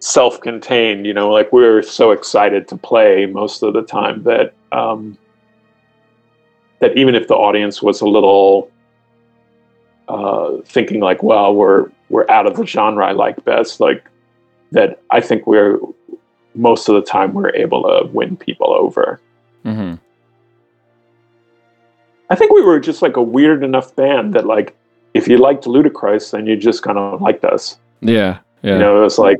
self-contained. You know, like we were so excited to play most of the time that. Um, that even if the audience was a little uh, thinking like, well, we're we're out of the genre I like best, like that I think we're most of the time we're able to win people over. hmm I think we were just like a weird enough band that like if you liked Ludichrist, then you just kind of liked us. Yeah. Yeah. You know, it was like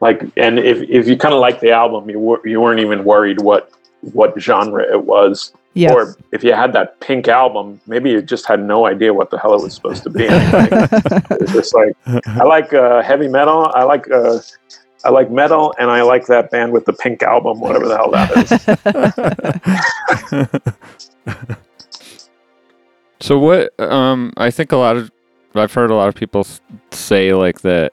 like and if if you kind of liked the album, you were you weren't even worried what what genre it was. Yeah. Or if you had that pink album, maybe you just had no idea what the hell it was supposed to be. *laughs* It's just like I like uh, heavy metal. I like uh, I like metal, and I like that band with the pink album, whatever the hell that is. *laughs* So what? Um, I think a lot of I've heard a lot of people say like that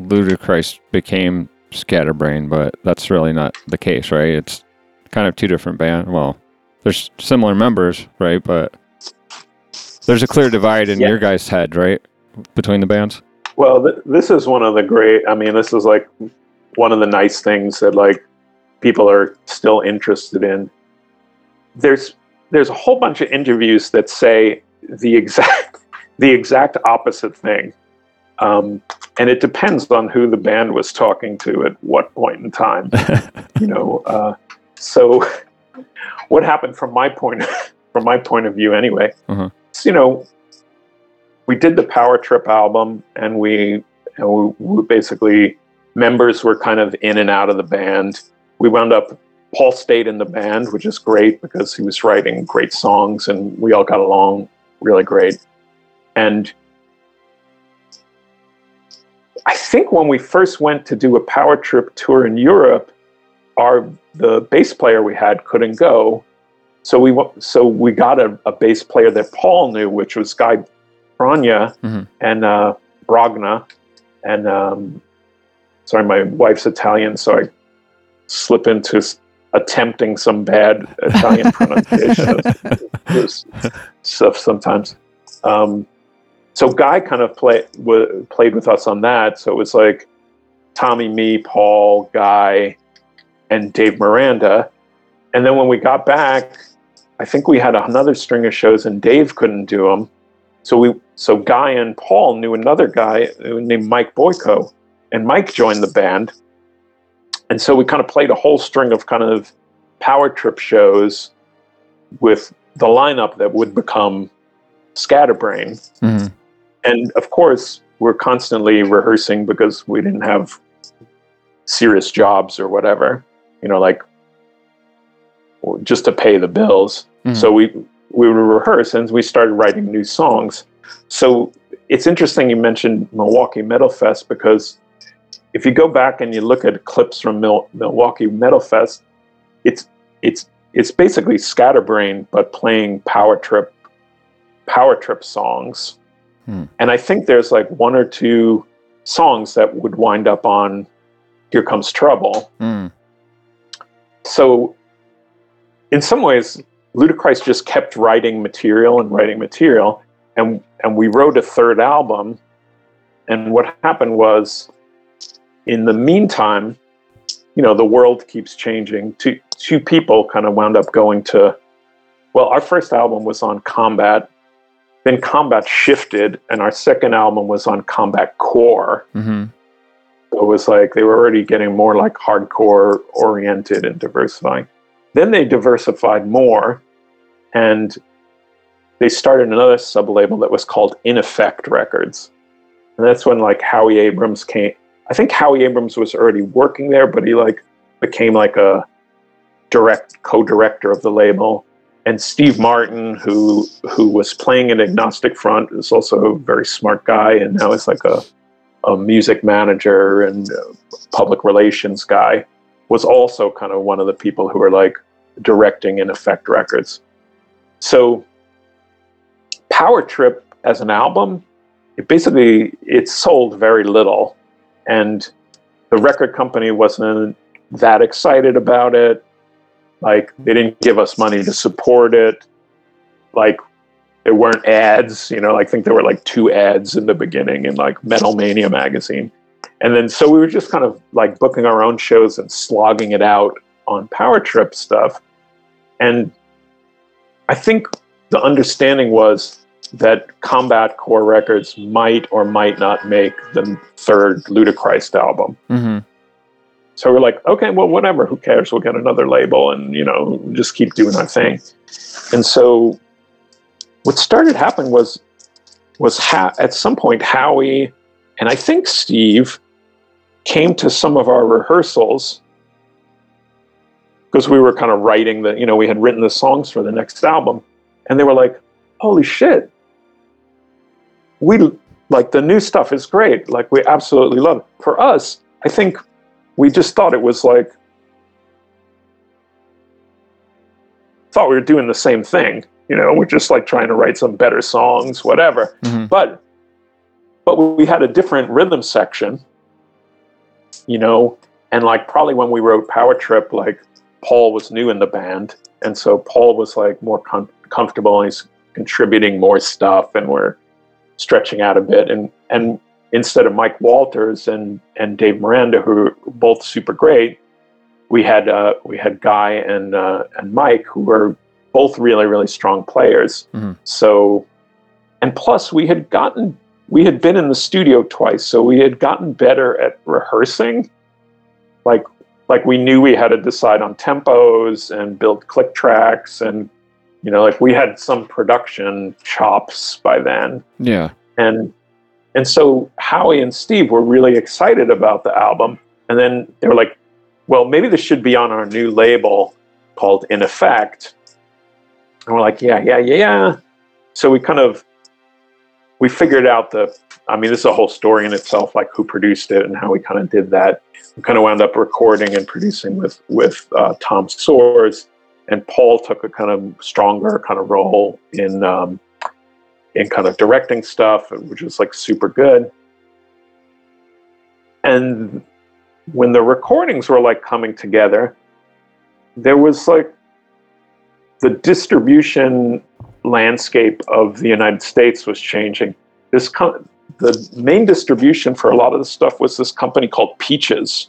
Ludichrist became Scatterbrain, but that's really not the case, right? It's kind of two different band. Well, there's similar members, right? But there's a clear divide in Yeah. your guys' head, right, between the bands. Well, th- this is one of the great. I mean, this is like one of the nice things that like people are still interested in. There's there's a whole bunch of interviews that say the exact *laughs* the exact opposite thing, um, and it depends on who the band was talking to at what point in time. *laughs* you know, uh, so *laughs* what happened from my point from my point of view anyway? Uh-huh. you know, we did the Power Trip album, and we, and we, we basically members were kind of in and out of the band. We wound up. Paul stayed in the band, which is great because he was writing great songs, and we all got along really great. And I think when we first went to do a Power Trip tour in Europe, our the bass player we had couldn't go, so we so we got a, a bass player that Paul knew, which was Guy Brogna Mhm. and uh, Brogna, and um, sorry, my wife's Italian, so I slip into attempting some bad Italian *laughs* pronunciation of this stuff sometimes. Um, so Guy kind of play, w- played with us on that. So it was like Tommy, me, Paul, Guy, and Dave Miranda. And then when we got back, I think we had another string of shows, and Dave couldn't do them. So we, so Guy and Paul knew another guy named Mike Boyko, and Mike joined the band. And so we kind of played a whole string of kind of power trip shows with the lineup that would become Scatterbrain. Mhm. And of course, we're constantly rehearsing because we didn't have serious jobs or whatever, you know, like just to pay the bills. Mhm. So we we would rehearse and we started writing new songs. So it's interesting you mentioned Milwaukee Metal Fest because if you go back and you look at clips from Mil- Milwaukee Metal Fest, it's it's it's basically Scatterbrain but playing Power Trip Power Trip songs. Hmm. And I think there's like one or two songs that would wind up on Here Comes Trouble. Mm. So in some ways, Ludichrist just kept writing material and writing material, and and we wrote a third album. And what happened was, in the meantime, you know, the world keeps changing. Two two people kind of wound up going to. Well, our first album was on Combat, then Combat shifted, and our second album was on Combat Core. hmm So it was like they were already getting more like hardcore oriented and diversifying. Then they diversified more, and they started another sub label that was called In Effect Records, and that's when like Howie Abrams came. I think Howie Abrams was already working there, but he like became like a direct co-director of the label. And Steve Martin, who who was playing in Agnostic Front, is also a very smart guy, and now he's like a a music manager and public relations guy, was also kind of one of the people who were like directing In Effect Records. So Power Trip as an album, it basically it sold very little, and the record company wasn't that excited about it. Like they didn't give us money to support it. Like there weren't ads, you know. I think there were like two ads in the beginning in like Metal Mania magazine, and then so we were just kind of like booking our own shows and slogging it out on Power Trip stuff, and I think the understanding was that Combat Core Records might or might not make the third Ludichrist album. Mm-hmm. So we're like, okay, well, whatever. Who cares? We'll get another label, and you know, just keep doing our thing. And so, what started happening was was ha- at some point Howie and I think Steve came to some of our rehearsals because we were kind of writing the, you know, we had written the songs for the next album, and they were like, "Holy shit, we like the new stuff is great. Like we absolutely love it." For us, I think we just thought it was like thought we were doing the same thing you know we're just like trying to write some better songs whatever Mhm. but but we had a different rhythm section you know and like probably when we wrote power trip like paul was new in the band and so paul was like more com- comfortable and he's contributing more stuff and we're stretching out a bit and and instead of mike walters and and dave miranda who are both super great we had uh, we had Guy and uh, and Mike who were both really really strong players. Mhm. So, and plus we had gotten we had been in the studio twice, so we had gotten better at rehearsing. Like like we knew we had to decide on tempos and build click tracks and you know like we had some production chops by then Yeah. and and so Howie and Steve were really excited about the album, and then they were like, "Well, maybe this should be on our new label called In Effect." And we're like, "Yeah, yeah, yeah, yeah." So we kind of we figured out the. I mean, this is a whole story in itself, like who produced it and how we kind of did that. We kind of wound up recording and producing with with uh, Tom Soares, and Paul took a kind of stronger kind of role in. Um, in kind of directing stuff, which was like super good. And when the recordings were like coming together, there was like the distribution landscape of the United States was changing. This com- the main distribution for a lot of the stuff was this company called Peaches,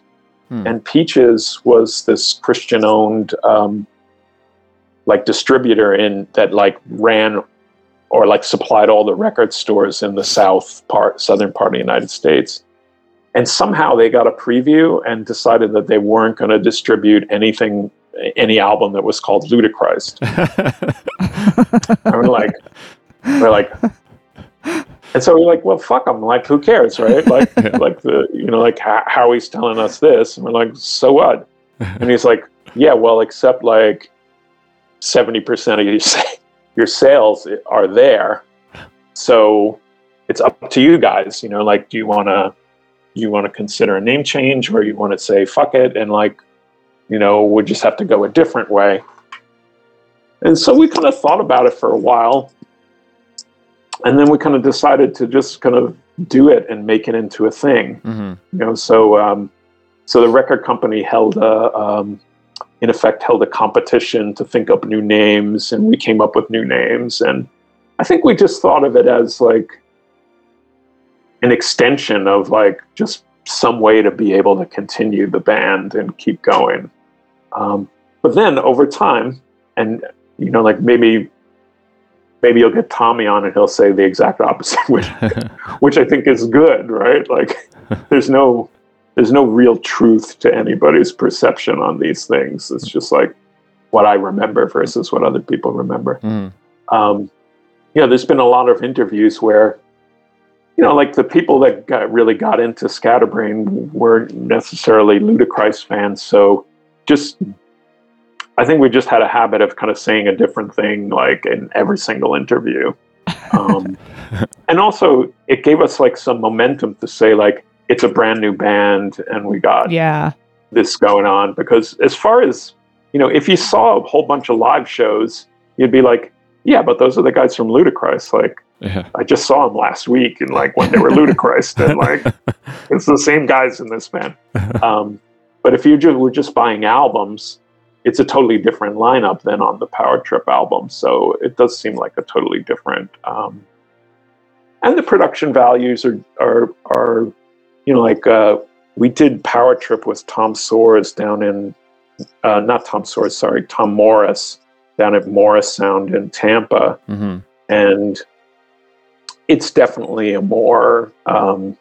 Hmm. and Peaches was this Christian-owned um, like distributor in that like ran or like supplied all the record stores in the south part southern part of the united states. And somehow they got a preview and decided that they weren't going to distribute anything any album that was called and we're like we're like and so we're like well fuck them like who cares right? *laughs* Like like the you know like how, he's telling us this. And we're like so what? And he's like yeah well except like 70% of your sa- your sales are there. So it's up to you guys you know like do you want to you want to consider a name change or you want to say fuck it and like you know we just have to go a different way. And so we kind of thought about it for a while. And then we kind of decided to just kind of do it and make it into a thing. Hmm you know so um, so the record company held a um, in effect held a competition to think up new names and we came up with new names and i think we just thought of it as like an extension of like just some way to be able to continue the band and keep going um, but then over time and you know like maybe maybe you'll get tommy on and he'll say the exact opposite *laughs* which *laughs* which I think is good, right? Like there's no there's no real truth to anybody's perception on these things. It's just like what I remember versus what other people remember. Mhm. Um, you know, there's been a lot of interviews where, you know, like the people that got, really got into Scatterbrain weren't necessarily Ludichrist fans. So just, I think we just had a habit of kind of saying a different thing like in every single interview. *laughs* Um, and also, it gave us like some momentum to say, like, it's a brand new band and we got Yeah. this going on because as far as you know if you saw a whole bunch of live shows you'd be like yeah but those are the guys from ludichrist like Yeah. i just saw them last week and like when they were *laughs* ludichrist and like *laughs* it's the same guys in this band *laughs* um, but if you just were just buying albums it's a totally different lineup than on the power trip album so it does seem like a totally different um, and the production values are are are you know like uh, we did Power Trip with Tom Soares down in, uh, not Tom Soares, sorry, Tom Morris down at Morris Sound in Tampa. hmm And it's definitely a more, um,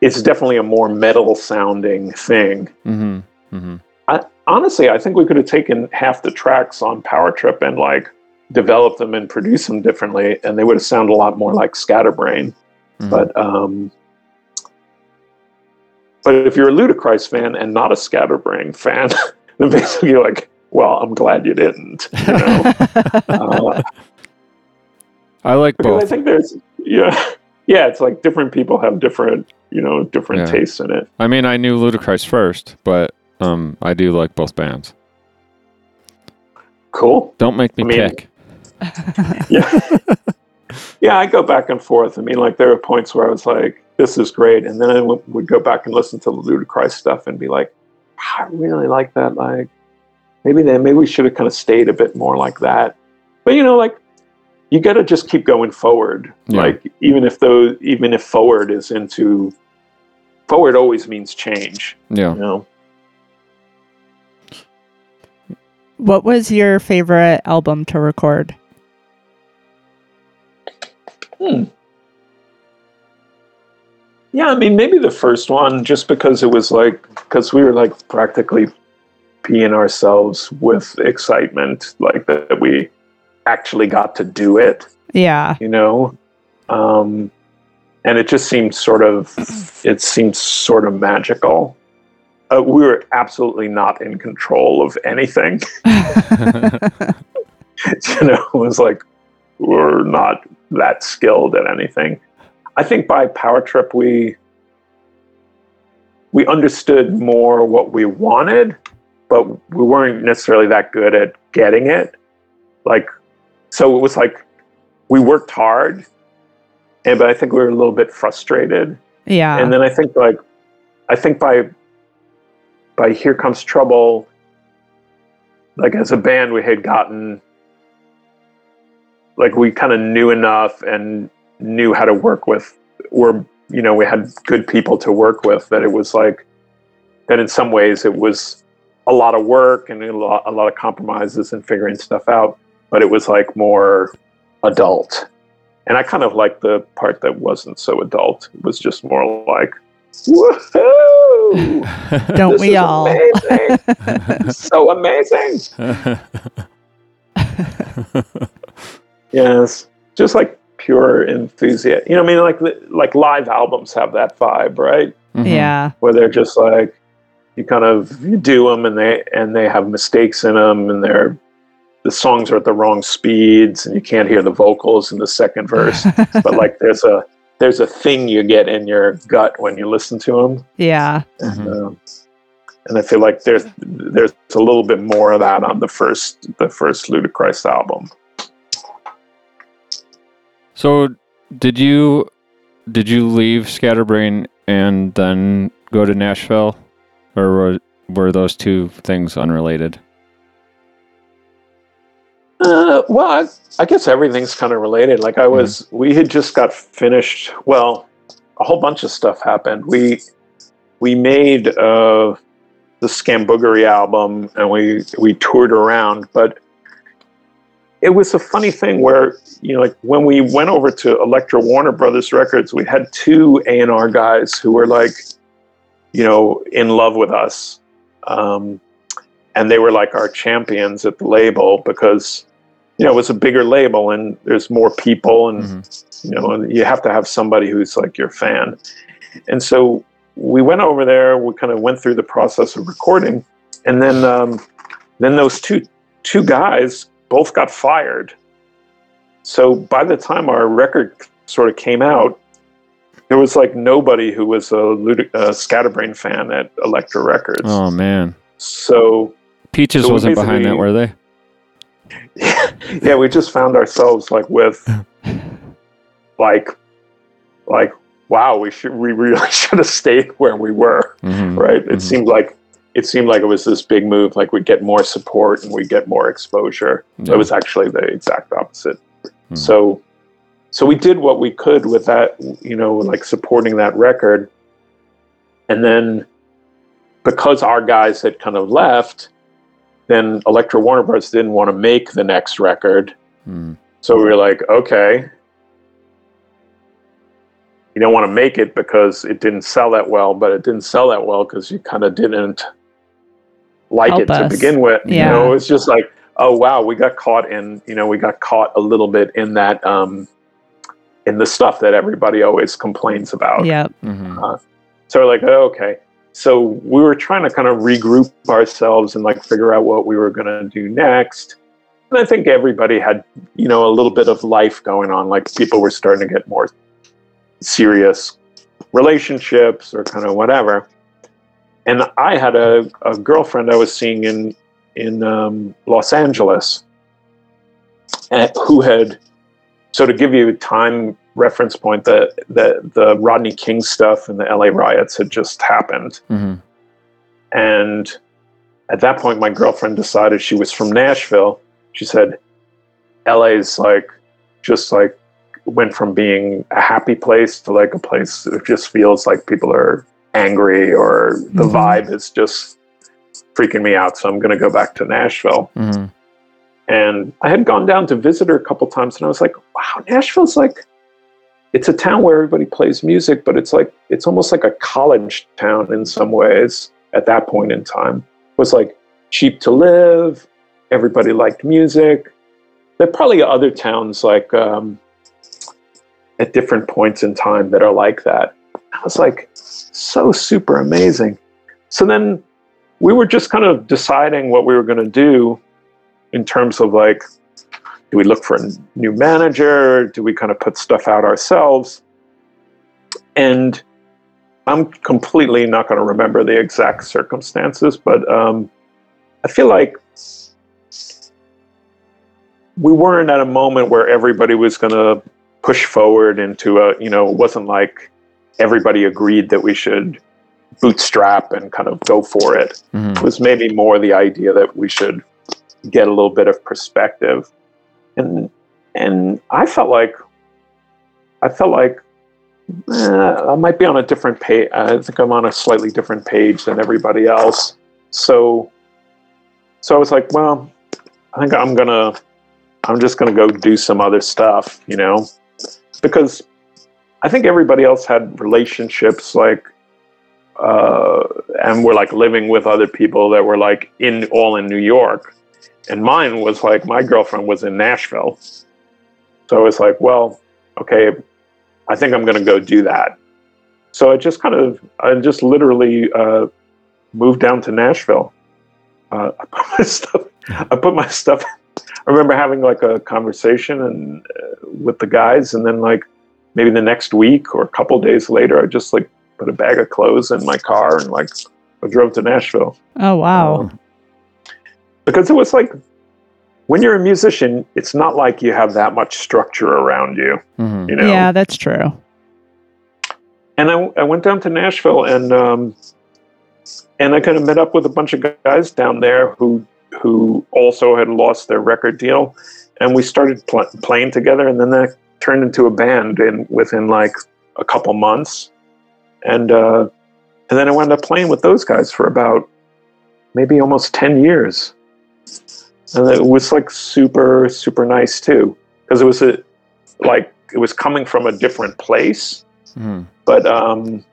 it's definitely a more metal sounding thing. hmm hmm I, honestly, I think we could have taken half the tracks on Power Trip and like developed them and produced them differently, and they would have sounded a lot more like Scatterbrain. Mhm. But um, but if you're a Ludichrist fan and not a Scatterbrain fan, *laughs* then basically you're like, well, I'm glad you didn't. You know? *laughs* uh, I like because I think there's yeah *laughs* yeah it's like different people have different you know different Yeah. tastes in it. I mean, I knew Ludichrist first, but um, I do like both bands. Cool. Don't make me I mean- pick. Yeah. Yeah, I go back and forth. I mean, like there are points where I was like, "This is great," and then I w- would go back and listen to the Ludichrist stuff and be like, ah, "I really like that." Like, maybe then maybe we should have kind of stayed a bit more like that. But you know, like you got to just keep going forward. Yeah. Like even if those, even if forward is into forward, always means change. Yeah. You know. What was your favorite album to record? Yeah, I mean, maybe the first one, just because it was like, because we were like practically peeing ourselves with excitement, like that we actually got to do it, Yeah. you know? Um, and it just seemed sort of, it seemed sort of magical. Uh, we were absolutely not in control of anything. *laughs* *laughs* you know, it was like, we're not that skilled at anything. I think by Power Trip we we understood more what we wanted, but we weren't necessarily that good at getting it. Like, so it was like we worked hard, and but I think we were a little bit frustrated. yeah. And then I think like I think by by Here Comes Trouble, like as a band we had gotten like we kind of knew enough and knew how to work with or you know we had good people to work with that it was like that in some ways it was a lot of work and a lot, a lot of compromises and figuring stuff out but it was like more adult and i kind of liked the part that wasn't so adult it was just more like woohoo *laughs* Don't this we all? amazing. *laughs* so amazing *laughs* Yes, just like pure enthusiasm. You know, I mean, like like live albums have that vibe, right? Mhm. Yeah. Where they're just like you kind of you do them and they and they have mistakes in them and they're the songs are at the wrong speeds and you can't hear the vocals in the second verse. *laughs* but like there's a there's a thing you get in your gut when you listen to them, yeah. and, um, and I feel like there's there's a little bit more of that on the first the first Ludichrist album. So, did you did you leave Scatterbrain and then go to Nashville, or were, were those two things unrelated? Uh, well, I, I guess everything's kind of related. Like I was, we had just got finished. Well, a whole bunch of stuff happened. We we made uh, the Scamboogery album, and we we toured around. But it was a funny thing where you know, like when we went over to Elektra Warner Brothers Records, we had two A and R guys who were like, you know, in love with us. Um, and they were like our champions at the label because you know, it was a bigger label and there's more people and Mhm. you know, and you have to have somebody who's like your fan. And so we went over there. We kind of went through the process of recording, and then um, then those two two guys both got fired. So by the time our record sort of came out, there was like nobody who was a, Ludi- a Scatterbrain fan at Elektra Records. Oh man, So Peaches So wasn't behind that, were they? *laughs* yeah, we just found ourselves like with *laughs* like like wow, we should we really *laughs* should have stayed where we were. Mhm. right? It Mhm. seemed like it seemed like it was this big move, like we'd get more support and we'd get more exposure. Yeah. It was actually the exact opposite. Hmm. So, so we did what we could with that, you know, like supporting that record, and then because our guys had kind of left, then Elektra Warner Bros. didn't want to make the next record, Mm. so we were like, okay. You don't want to make it because it didn't sell that well, but it didn't sell that well because you kind of didn't like Help it to begin with. You know, it's just like, oh wow, we got caught in, you know, we got caught a little bit in that, um, in the stuff that everybody always complains about. Yep. Mhm. So we're like, oh, okay. So we were trying to kind of regroup ourselves and like figure out what we were going to do next. And I think everybody had, you know, a little bit of life going on. Like people were starting to get more serious relationships or kind of whatever. And I had a, a girlfriend I was seeing in in um, Los Angeles, and who had. So to give you a time reference point, the the the Rodney King stuff and the LA riots had just happened, Mhm. and at that point, my girlfriend decided she was from Nashville. She said, "LA's like just like went from being a happy place to like a place that just feels like people are angry or the Mhm. vibe is just freaking me out. So I'm going to go back to Nashville." Mhm. And I had gone down to visit her a couple times, and I was like, "Wow, Nashville's like." It's a town where everybody plays music, but it's like it's almost like a college town in some ways at that point in time. It was like cheap to live, everybody liked music. There are probably other towns like um, at different points in time that are like that. I was like, so super amazing. So then we were just kind of deciding what we were going to do in terms of like, do we look for a new manager? Do we kind of put stuff out ourselves? And I'm completely not going to remember the exact circumstances, but um, I feel like we weren't at a moment where everybody was going to push forward into a, you know, it wasn't like everybody agreed that we should bootstrap and kind of go for it. Mhm. It was maybe more the idea that we should get a little bit of perspective. And and I felt like I felt like eh, I might be on a different page. I think I'm on a slightly different page than everybody else. So so I was like, well, I think I'm gonna I'm just gonna go do some other stuff, you know, because I think everybody else had relationships like uh, and were like living with other people that were like in all in New York, and mine was like my girlfriend was in Nashville, so I was like, well, okay, I think I'm gonna go do that. So I just kind of I just literally uh, moved down to Nashville. Uh, *laughs* I put my stuff. I put my stuff. I remember having like a conversation and uh, with the guys, and then like maybe the next week or a couple days later, I just like put a bag of clothes in my car and like I drove to Nashville Oh wow. because it was like when you're a musician, it's not like you have that much structure around you, Mhm. you know. Yeah, that's true. and I, I went down to Nashville and um, and I kind of met up with a bunch of guys down there who who also had lost their record deal, and we started pl- playing together, and then that turned into a band in within like a couple months, and uh, and then I wound up playing with those guys for about maybe almost ten years, and it was like super super nice too because it was a like it was coming from a different place. Mhm. but um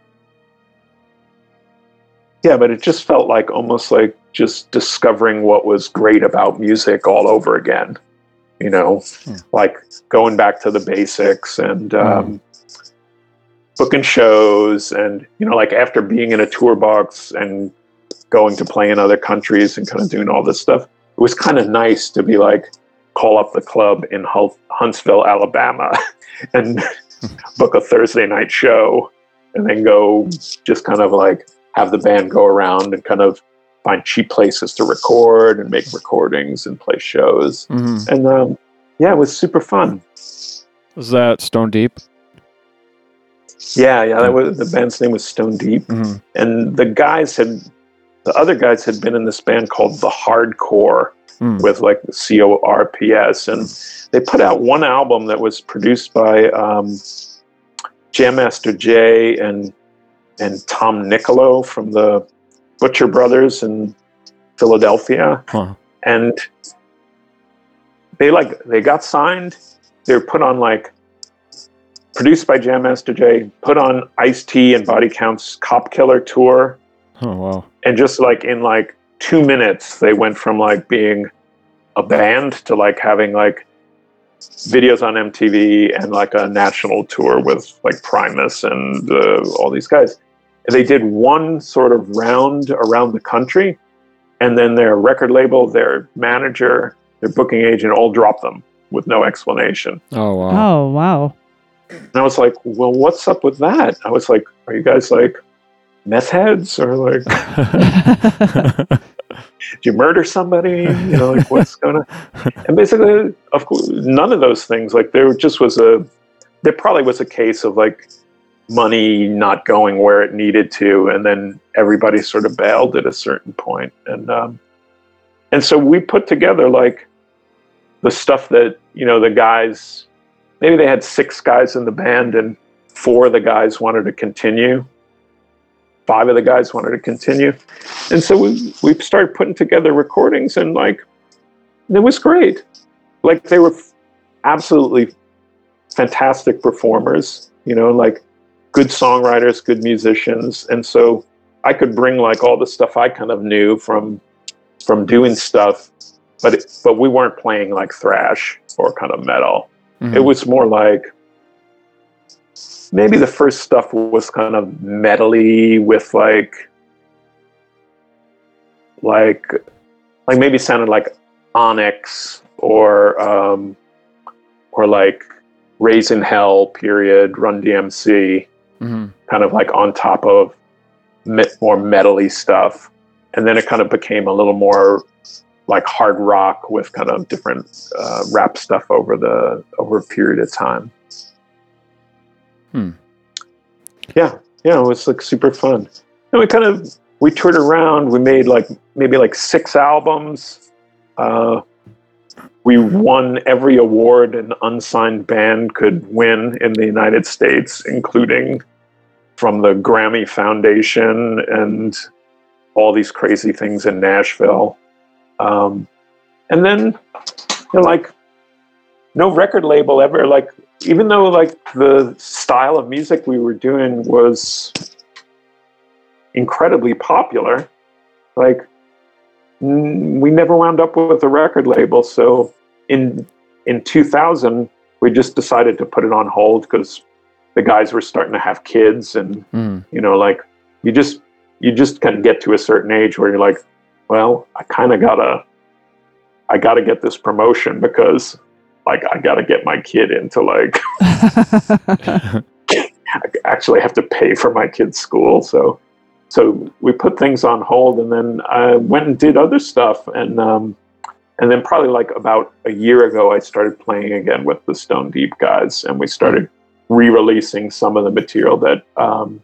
yeah but it just felt like almost like just discovering what was great about music all over again you know, like going back to the basics and um, booking shows. And, you know, like after being in a tour box and going to play in other countries and kind of doing all this stuff, it was kind of nice to be like, call up the club in Huntsville, Alabama, *laughs* and *laughs* book a Thursday night show, and then go just kind of like have the band go around and kind of find cheap places to record and make recordings and play shows. Mhm. And um, yeah, it was super fun. Was that Stone Deep? Yeah, yeah, that was the band's name was Stone Deep, Mhm. and the guys had the other guys had been in this band called the Hardcore Mm. with like the C O R P S, and they put out one album that was produced by um, Jam Master Jay and and Tom Nicolo from the Butcher Brothers in Philadelphia, Huh. and they like they got signed. They were put on like produced by Jam Master Jay, put on Ice T and Body Count's Cop Killer tour, Oh wow. and just like in like two minutes, they went from like being a band to like having like videos on MTV and like a national tour with like Primus and uh, all these guys. And they did one sort of round around the country, and then their record label, their manager, their booking agent all dropped them with no explanation. Oh wow. Oh, wow. And I was like, well, what's up with that? I was like, are you guys like meth heads or like, *laughs* *laughs* did you murder somebody? You know, like what's going on? And basically, of course, none of those things. Like there just was a, there probably was a case of like money not going where it needed to, and then everybody sort of bailed at a certain point. And um, and so we put together like the stuff that you know the guys maybe they had six guys in the band and four of the guys wanted to continue. Five of the guys wanted to continue. And so we, we started putting together recordings and like it was great. Like they were absolutely fantastic performers you know like good songwriters good musicians. And so i could bring like all the stuff i kind of knew from from doing stuff but it, but we weren't playing like thrash or kind of metal. Mhm. it was more like maybe the first stuff was kind of metally with like like like maybe sounded like onyx or um or like raising hell period run dmc Mhm. kind of like on top of more metally stuff and then it kind of became a little more like hard rock with kind of different uh, rap stuff over the over a period of time. Hmm. Yeah, yeah, it was like super fun. And we kind of we toured around. We made like maybe like six albums. Uh, we won every award an unsigned band could win in the United States, including from the Grammy Foundation and all these crazy things in Nashville. Um, and then, you know, like, no record label ever, like, even though, like, the style of music we were doing was incredibly popular, like, mm, we never wound up with a record label. So in, in 2000, we just decided to put it on hold because the guys were starting to have kids and Mhm. you know like you just you just kind of get to a certain age where you're like well i kind of gotta i gotta get this promotion because like i gotta get my kid into like *laughs* I actually have to pay for my kid's school so so we put things on hold and then i went and did other stuff and um and then probably like about a year ago i started playing again with the stone deep guys and we started re-releasing some of the material that um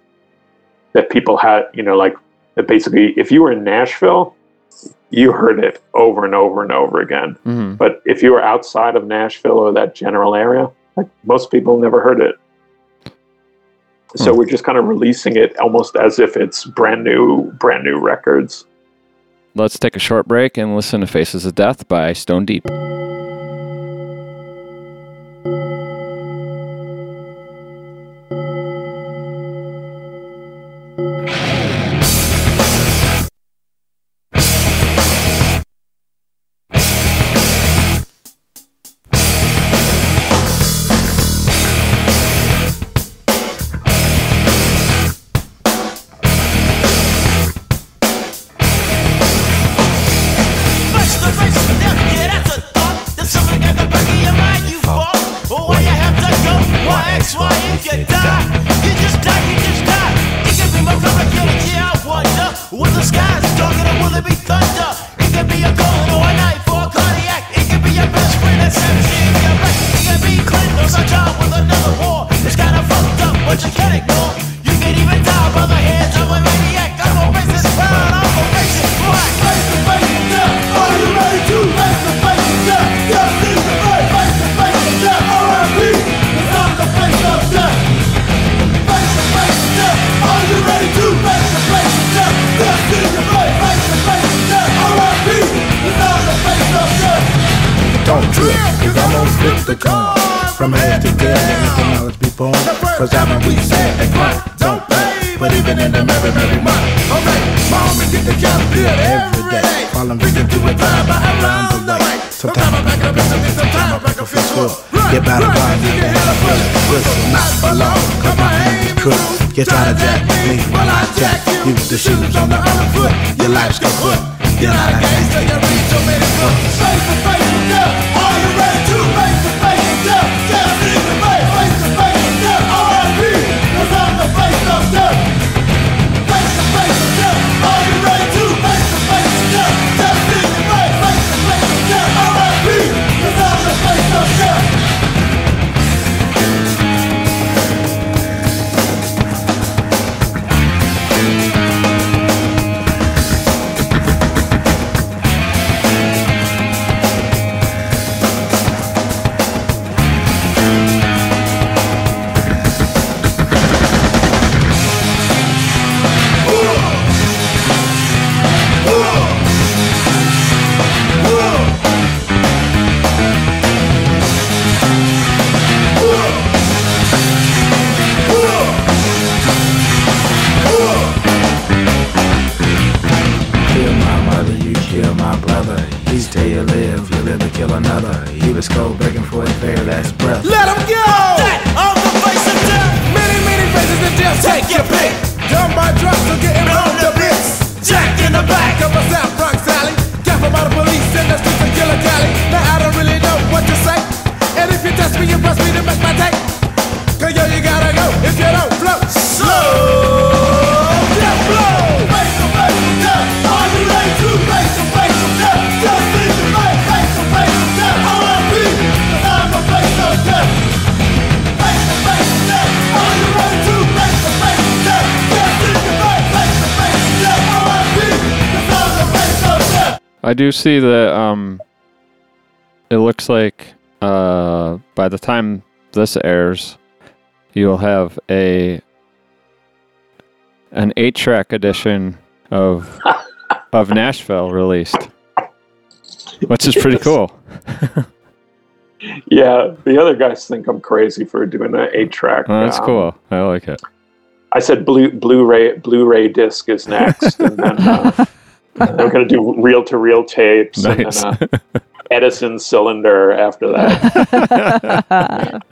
that people had you know like that basically if you were in nashville you heard it over and over and over again Mhm. but if you were outside of Nashville or that general area, like most people never heard it. So Hmm. we're just kind of releasing it almost as if it's brand new, brand new records. Let's take a short break and listen to Faces of Death by Stone Deep. Do see that um it looks like uh by the time this airs you'll have a an 8 track edition of *laughs* of Nashville released. Which is pretty cool. *laughs* Yeah, the other guys think I'm crazy for doing an eight track. Oh, that's cool. I like it. I said blue Blu-ray Blu-ray disc is next, and then uh, *laughs* we're gonna do reel-to-reel tapes, Nice. and then uh, Edison cylinder after that. *laughs*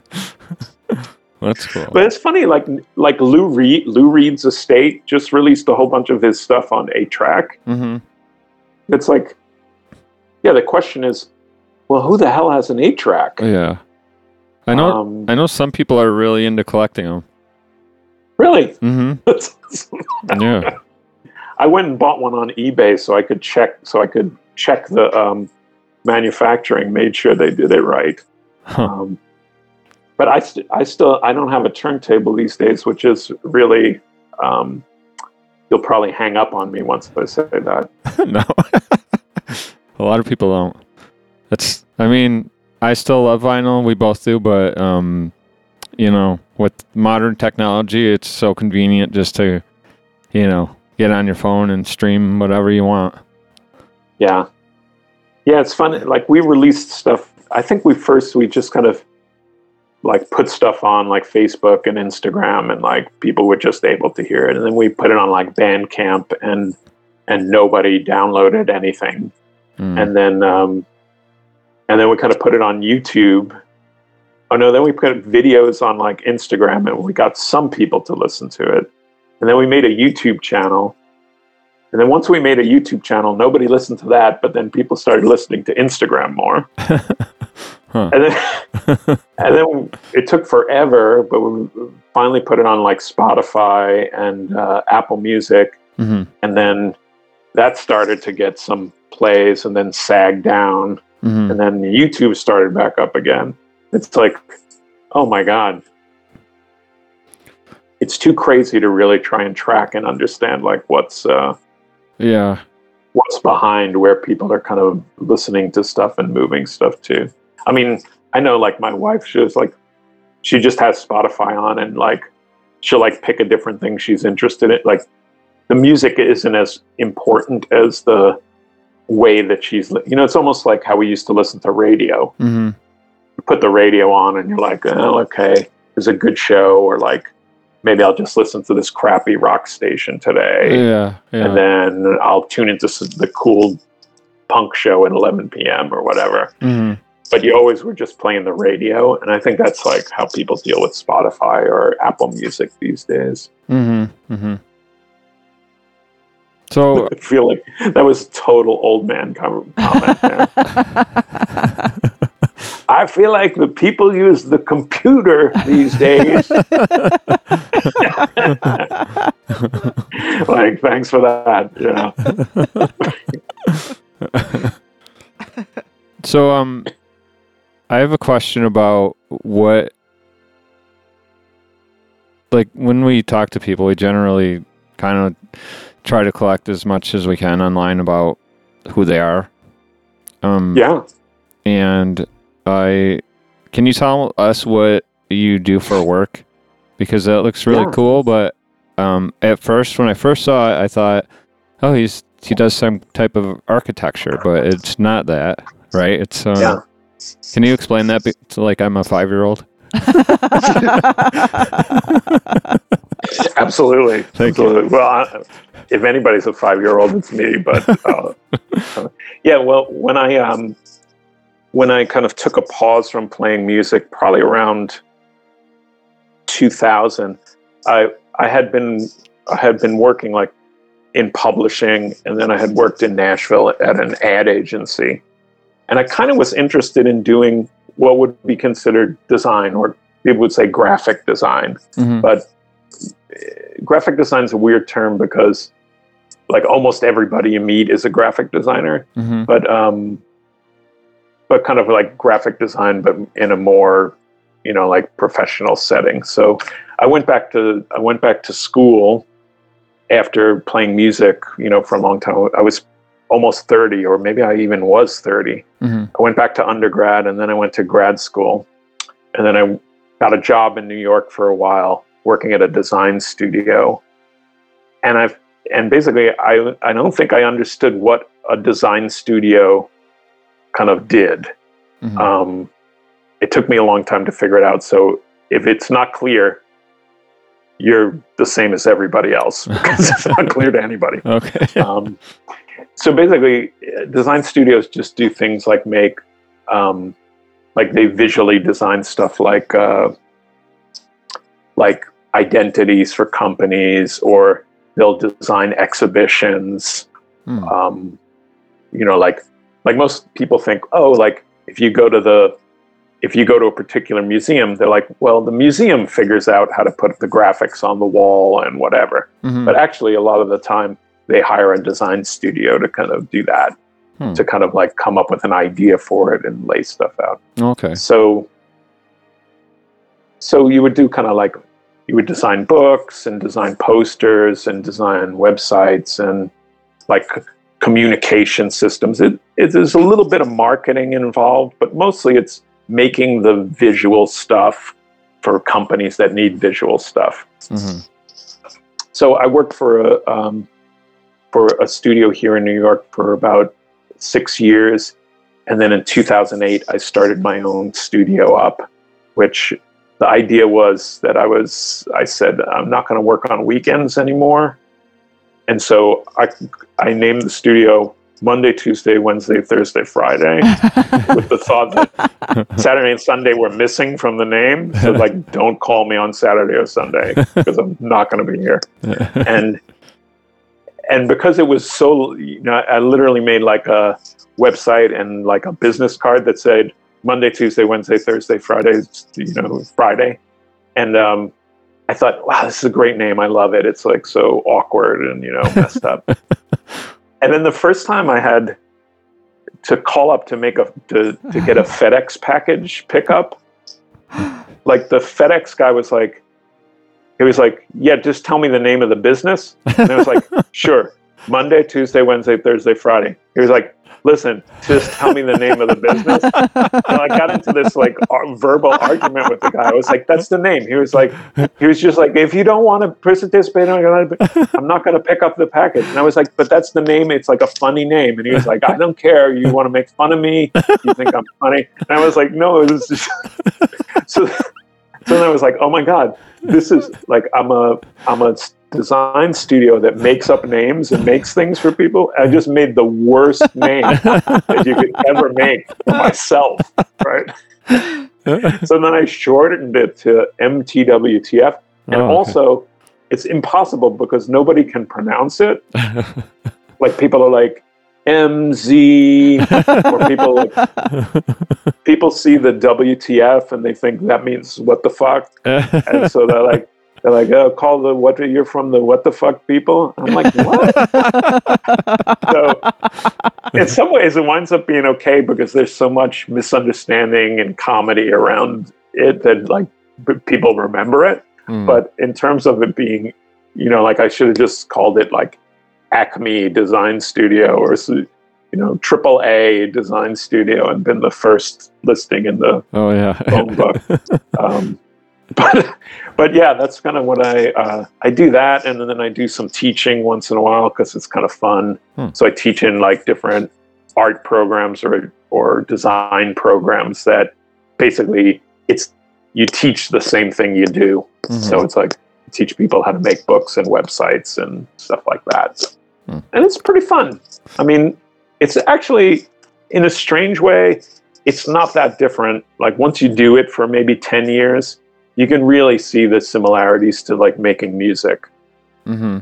That's cool. But it's funny, like like Lou Reed, Lou Reed's estate just released a whole bunch of his stuff on a track. hmm It's like, yeah, the question is, well, who the hell has an eight track? Yeah. I know Um, I know some people are really into collecting them. Really? hmm *laughs* Yeah. I went and bought one on eBay so I could check so I could check the um, manufacturing, made sure they did it right. Huh. Um, but I, st- I still I don't have a turntable these days, which is really um, you'll probably hang up on me once I say that. *laughs* no. a lot of people don't. That's I mean, I still love vinyl, we both do, but um you know, with modern technology, it's so convenient just to you know, get on your phone and stream whatever you want. Yeah, yeah, it's fun. Like we released stuff. I think we first we just kind of like put stuff on like Facebook and Instagram, and like people were just able to hear it. And then we put it on like Bandcamp, and and nobody downloaded anything. Mm. And then um, and then we kind of put it on YouTube. Oh no, then we put videos on like Instagram, and we got some people to listen to it. And then we made a YouTube channel. And then once we made a YouTube channel, nobody listened to that, but then people started listening to Instagram more. *laughs* Huh. And then *laughs* and then it took forever, but we finally put it on like Spotify and uh, Apple Music, hmm and then that started to get some plays, and then sagged down, hmm and then YouTube started back up again. It's like, oh my god, it's too crazy to really try and track and understand like what's uh, Yeah. what's behind where people are kind of listening to stuff and moving stuff to. I mean, I know like my wife, she's like, she just has Spotify on and like, she'll like pick a different thing she's interested in. Like, the music isn't as important as the way that she's, li- you know, it's almost like how we used to listen to radio. hmm put the radio on and you're like, oh, okay, it's a good show, or like maybe I'll just listen to this crappy rock station today, Yeah. Yeah. and then I'll tune into the cool punk show at 11 p.m. or whatever. Mhm. But you always were just playing the radio, and I think that's like how people deal with Spotify or Apple Music these days. Mm-hmm. Mm-hmm. So *laughs* I feel like that was a total old man comment. there. *laughs* I feel like the people use the computer these days. *laughs* like, thanks for that. Yeah. So um I have a question about what like when we talk to people we generally kind of try to collect as much as we can online about who they are. Um Yeah. and I can you tell us what you do for work? Because that looks really Yeah. cool, but um at first when I first saw it I thought, oh he's he does some type of architecture, but it's not that, right? It's uh, Yeah. can you explain that be- to like I'm a five year old? *laughs* Absolutely. *laughs* Thank you. Absolutely. Well, I, if anybody's a five-year-old, it's me. But uh, *laughs* uh, yeah, well, when I um, when I kind of took a pause from playing music, probably around 2000, I I had been I had been working like in publishing, and then I had worked in Nashville at an ad agency, and I kind of was interested in doing what would be considered design, or people would say graphic design Mhm. but uh, graphic design is a weird term because like almost everybody you meet is a graphic designer Mhm. but um but kind of like graphic design but in a more you know like professional setting so i went back to i went back to school after playing music you know for a long time i was almost 30 or maybe i even was 30 Mhm. I went back to undergrad and then I went to grad school. And then I got a job in New York for a while working at a design studio. And I've and basically I I don't think I understood what a design studio kind of did. Mhm. Um, it took me a long time to figure it out. So if it's not clear, you're the same as everybody else *laughs* because it's not clear to anybody *laughs* Okay. um, so basically, design studios just do things like make, um, like they visually design stuff like, uh, like identities for companies, or they'll design exhibitions. Hmm. Um, you know, like like most people think, oh, like if you go to the if you go to a particular museum, they're like, well, the museum figures out how to put the graphics on the wall and whatever. Mhm. But actually, a lot of the time, they hire a design studio to kind of do that, Hmm. to kind of like come up with an idea for it and lay stuff out. Okay. So, so you would do kind of like you would design books and design posters and design websites and like communication systems. It, it there's a little bit of marketing involved, but mostly it's making the visual stuff for companies that need visual stuff. Mhm. so I worked for a um, for a studio here in New York for about six years, and then in 2008 I started my own studio up, which the idea was that I was I said I'm not going to work on weekends anymore, and so I I named the studio Monday, Tuesday, Wednesday, Thursday, Friday, *laughs* with the thought that Saturday and Sunday were missing from the name. So like, don't call me on Saturday or Sunday because I'm not going to be here. *laughs* And and because it was so you know i literally made like a website and like a business card that said monday tuesday wednesday thursday friday you know friday. And um i thought wow this is a great name. I love it. It's like so awkward and you know messed up *laughs* and then the first time i had to call up to make a to, to get a *laughs* fedex package pickup like the fedex guy was like he was like, "Yeah, just tell me the name of the business." And I was like, *laughs* "Sure." Monday, Tuesday, Wednesday, Thursday, Friday. He was like, listen, just tell me the name of the business. And I got into this like ar- verbal argument with the guy. I was like, that's the name. He was like, he was just like, if you don't want to participate, I'm not going to pick up the package. And I was like, but that's the name. It's like a funny name. And he was like, I don't care. You want to make fun of me? You think I'm funny? And I was like, no, it was just. *laughs* so, so then I was like, oh my god, this is like I'm a I'm a design studio that makes up names and makes things for people. I just made the worst name that you could ever make for myself, right? *laughs* so then I shortened it to MTWTF, and Oh, okay. also it's impossible because nobody can pronounce it. *laughs* Like people are like MZ, or people like *laughs* people see the WTF and they think that means what the fuck, and so they're like. They're like, oh, call the what? You're from the what the fuck people? I'm like, what? *laughs* so, in some ways, it winds up being okay because there's so much misunderstanding and comedy around it that like people remember it. Mm. But in terms of it being, you know, like I should have just called it like Acme Design Studio or you know Triple A Design Studio and been the first listing in the oh yeah. phone book. *laughs* um, *laughs* but but yeah, that's kind of what I uh, I do that, and then I do some teaching once in a while because it's kind of fun. Hmm. So I teach in like different art programs or or design programs that basically it's you teach the same thing you do. Mhm. So it's like teach people how to make books and websites and stuff like that. Hmm. And it's pretty fun. I mean, it's actually in a strange way, it's not that different. Like once you do it for maybe 10 years, you can really see the similarities to like making music. Mm-hmm.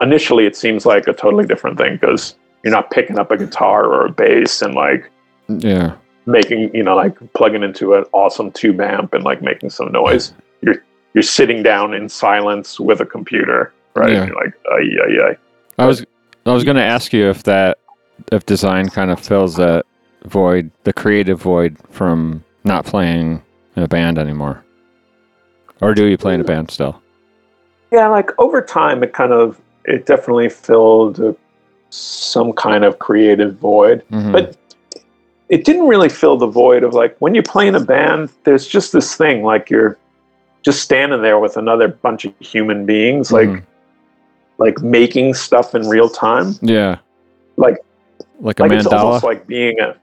Initially, it seems like a totally different thing because you're not picking up a guitar or a bass and like Yeah. making you know like plugging into an awesome tube amp and like making some noise you're you're sitting down in silence with a computer right Yeah. you're like ay, ay, ay. I was I was going to ask you if that if design kind of fills that void, the creative void from not playing in a band anymore, or do you play in a band still? yeah like over time it kind of it definitely filled some kind of creative void Mhm. but it didn't really fill the void of like when you play in a band there's just this thing like you're just standing there with another bunch of human beings like Mhm. like making stuff in real time yeah, like like a like it's almost like being a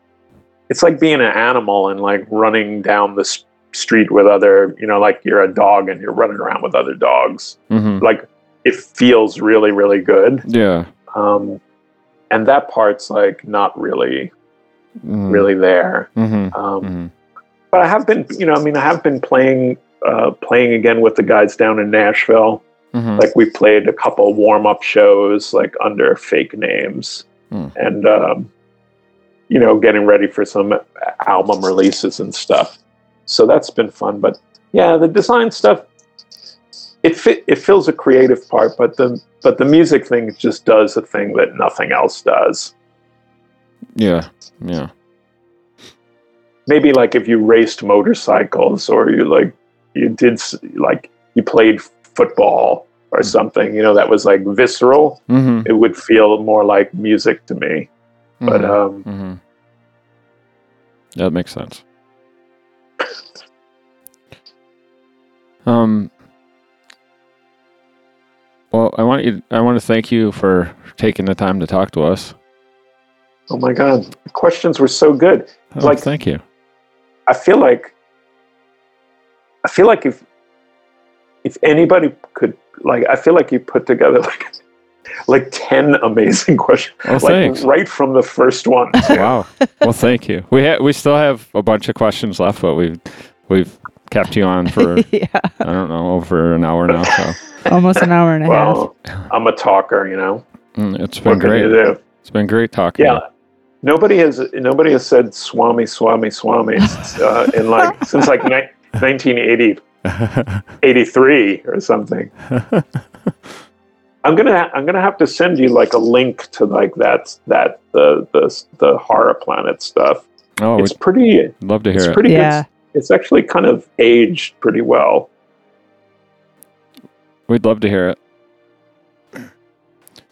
it's like being an animal and like running down the street with other you know like you're a dog and you're running around with other dogs. Hmm like it feels really really good. Yeah. um and that part's like not really Mm. really there. Hmm um hmm but i have been you know i mean i have been playing uh playing again with the guys down in nashville. Hmm like we played a couple warm-up shows like under fake names Hmm. and um, you know getting ready for some album releases and stuff so that's been fun but yeah the design stuff it fit, it fills a creative part but the but the music thing just does a thing that nothing else does Yeah. Yeah. maybe like if you raced motorcycles or you like you did like you played football or something you know that was like visceral hmm it would feel more like music to me. But um, hmm That makes sense. Um. Well, I want you. I want to thank you for taking the time to talk to us. oh my god, the questions were so good. Oh, Like- thank you. I feel like I feel like if if anybody could like I feel like you put together *laughs* like like 10 amazing *laughs* questions like thanks. right from the first one. wow. Well, thank you. We ha- we still have a bunch of questions left, but we've we've kept you on for *laughs* yeah, I don't know over an hour now. So almost an hour and a half. well, I'm a talker, you know. mm, it's been What can great. you do? It's been great talking. Yeah. Nobody has nobody has said Swami Swami Swami uh, in like *laughs* since like ni- 1980 *laughs* 83 or something. I'm gonna ha- I'm gonna have to send you like a link to like that that the the the horror planet stuff. oh, It's pretty love to it's hear it. pretty Yeah. good. It's actually kind of aged pretty well. We'd love to hear it.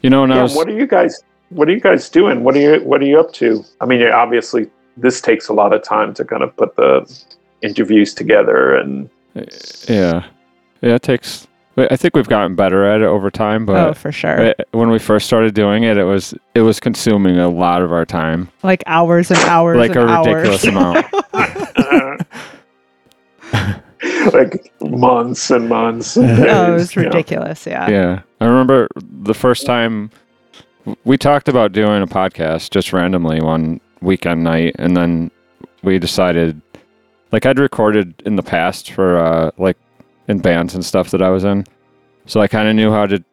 You know, when I yeah, was what are you guys what are you guys doing? What are you What are you up to? I mean, obviously this takes a lot of time to kind of put the interviews together, and Yeah, yeah. It takes. I think we've gotten better at it over time, but oh, but for sure. it- when we first started doing it, it was it was consuming a lot of our time, like hours and hours like and a hours. ridiculous amount. *laughs* *laughs* like months and months. And *laughs* oh, it was you know. ridiculous. Yeah. Yeah. I remember the first time we talked about doing a podcast just randomly one weekend night and then we decided like I'd recorded in the past for uh like in bands and stuff that I was in. So I kind of knew how to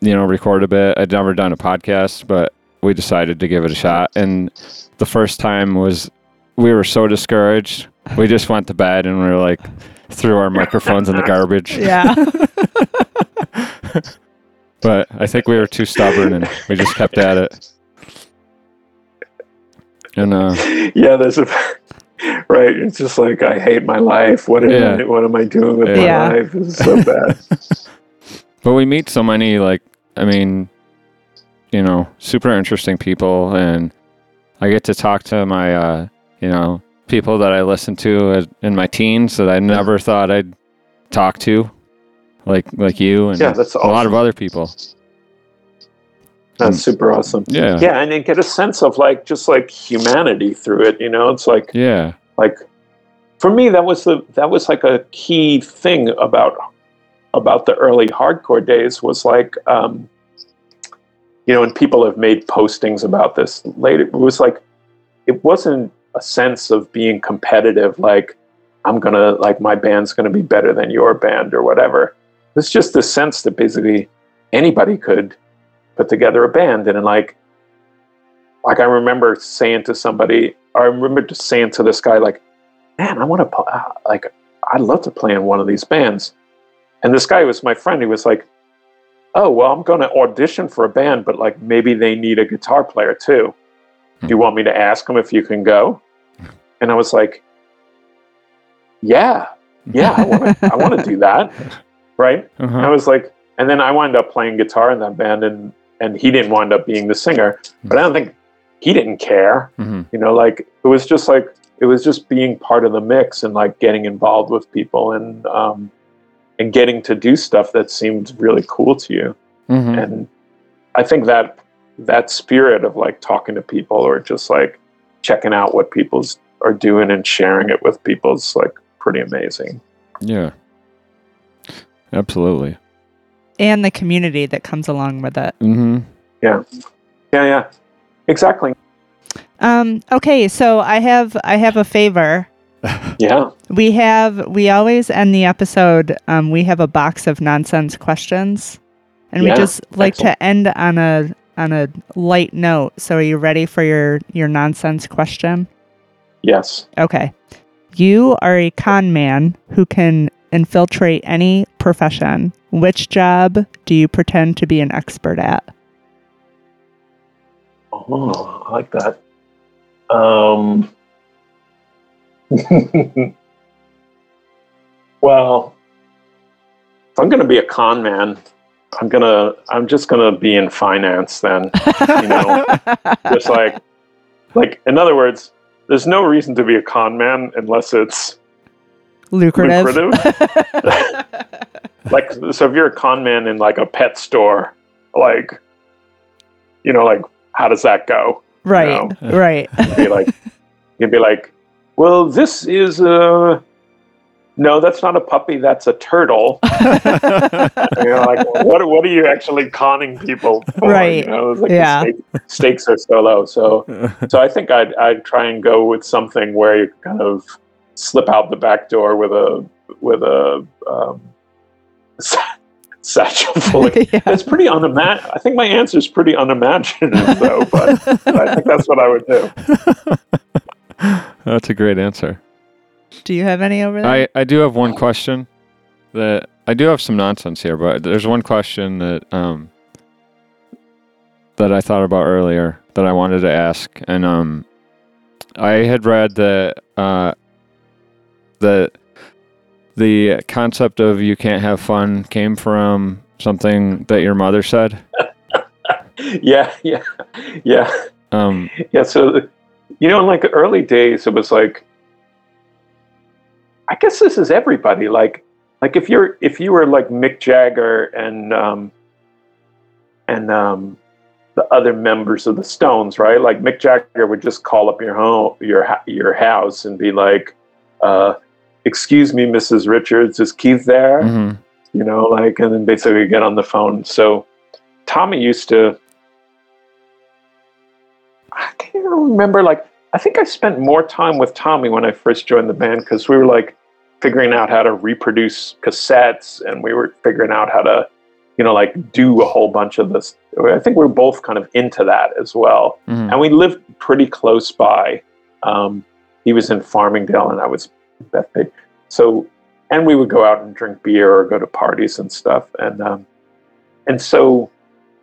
you know record a bit. I'd never done a podcast, but we decided to give it a shot and the first time was we were so discouraged. We just went to bed and we were like threw our microphones in the garbage. *laughs* Yeah. *laughs* But I think we were too stubborn and we just kept at it. And uh, yeah, there's a right. It's just like I hate my life. What am Yeah. I, what am I doing with Yeah. my life? It's so bad. *laughs* but we meet so many like I mean, you know, super interesting people, and I get to talk to my uh, you know people that I listened to in my teens that I never thought I'd talk to, like like you and Yeah, that's a lot of other people. That's super awesome. Yeah, Yeah, and you get a sense of like just like humanity through it. You know, it's like yeah, like for me that was the that was like a key thing about about the early hardcore days was like um you know and people have made postings about this later it was like it wasn't a sense of being competitive like i'm gonna like my band's gonna be better than your band or whatever it's just the sense that basically anybody could put together a band and like like i remember saying to somebody i remember just saying to this guy like man, I want to uh, like, I'd love to play in one of these bands. And this guy was my friend. He was like, oh, well, I'm going to audition for a band, but like maybe they need a guitar player too. Do you want me to ask him if you can go? And I was like, yeah, yeah, I want to, I want to do that. *laughs* Right. I uh-huh. was like, and then I wound up playing guitar in that band and, and he didn't wind up being the singer, but I don't think he didn't care hmm you know like it was just like it was just being part of the mix and like getting involved with people and um and getting to do stuff that seemed really cool to you hmm and i think that that spirit of like talking to people or just like checking out what people's are doing and sharing it with people is like pretty amazing yeah, absolutely. and the community that comes along with it. Mm-hmm. yeah yeah exactly Um, okay, so I have I have a favor. *laughs* yeah We have we always end the episode. Um, we have a box of nonsense questions, and Yeah, we just like excellent. to end on a on a light note. So, are you ready for your your nonsense question? yes Okay, you are a con man who can infiltrate any profession. Which job do you pretend to be an expert at? Oh, I like that. Um, *laughs* well, if I'm going to be a con man, I'm gonna. I'm just gonna be in finance then. You know, *laughs* just like, like in other words, there's no reason to be a con man unless it's Lucrative. lucrative. *laughs* like, so if you're a con man in like a pet store, like, you know, like how does that go? right, right. You'd be like, you'd be like, well, this is a. No, that's not a puppy. That's a turtle. *laughs* And you're like, what? What are you actually conning people for? Right. You know, like Yeah. stake- stakes are so low. So, so I think I'd I'd try and go with something where you kind of slip out the back door with a with a um, *laughs* sa- satchel full. Of, *laughs* yeah. it's pretty unimaginative. I think my answer is pretty unimaginative, though. But, but I think that's what I would do. That's a great answer. Do you have any over there? I, I do have one question that I do have some nonsense here, but there's one question that um that I thought about earlier that I wanted to ask, and um I had read that uh that the concept of you can't have fun came from something that your mother said. *laughs* yeah, yeah, yeah, Um, yeah. So, you know, in like the early days, it was like, I guess this is everybody. Like, like if you're if you were like Mick Jagger and um, and um, the other members of the Stones, right? Like Mick Jagger would just call up your home, your your house, and be like, uh, "Excuse me, Mrs. Richards, is Keith there?" mhm. you know, like, and then basically get on the phone. So Tommy used to, I can't remember, like, I think I spent more time with Tommy when I first joined the band because we were like figuring out how to reproduce cassettes and we were figuring out how to, you know, like do a whole bunch of this. I think we are both kind of into that as well. Mhm. And we lived pretty close by. Um, he was in Farmingdale and I was in Bethpage. So, and we would go out and drink beer or go to parties and stuff. And, um, and so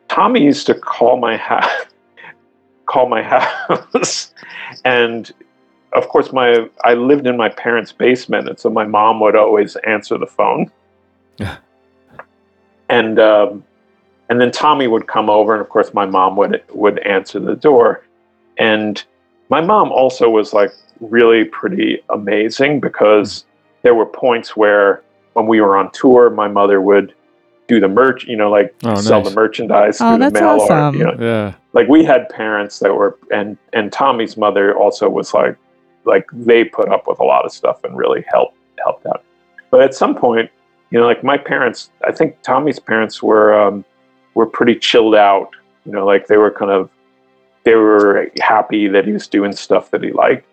Tommy used to call my house, *laughs* call my house. *laughs* and of course, my, I lived in my parents' basement. And so my mom would always answer the phone. and, um, and then Tommy would come over, and of course, my mom would would answer the door. And my mom also was like really pretty amazing because there were points where when we were on tour, my mother would do the merch, you know, like Oh, sell nice. the merchandise Oh, through the mail awesome. or you know, Yeah. like we had parents that were and and Tommy's mother also was like like they put up with a lot of stuff and really helped helped out. But at some point, you know, like my parents, I think Tommy's parents were um, were pretty chilled out. You know, like they were kind of they were happy that he was doing stuff that he liked.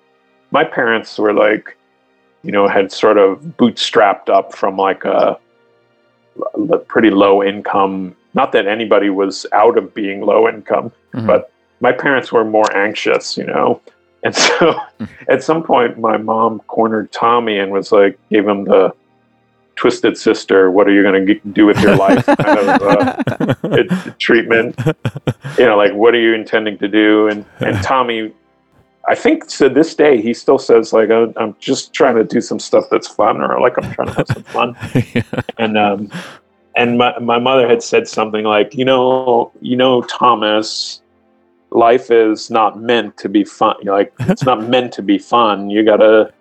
My parents were like, you know, had sort of bootstrapped up from like a, a pretty low income. Not that anybody was out of being low income, Mhm. but my parents were more anxious, you know. And so *laughs* at some point, my mom cornered Tommy and was like, gave him the twisted sister, what are you going to do with your life kind of uh, *laughs* treatment. You know, like, what are you intending to do? And, and *laughs* Tommy, I think to this day, he still says, like, "Oh, I'm just trying to do some stuff that's fun, or like, I'm trying to have some fun. And, um, and my, my mother had said something like, you know, you know, Thomas, life is not meant to be fun. You know, like it's not *laughs* meant to be fun. You gotta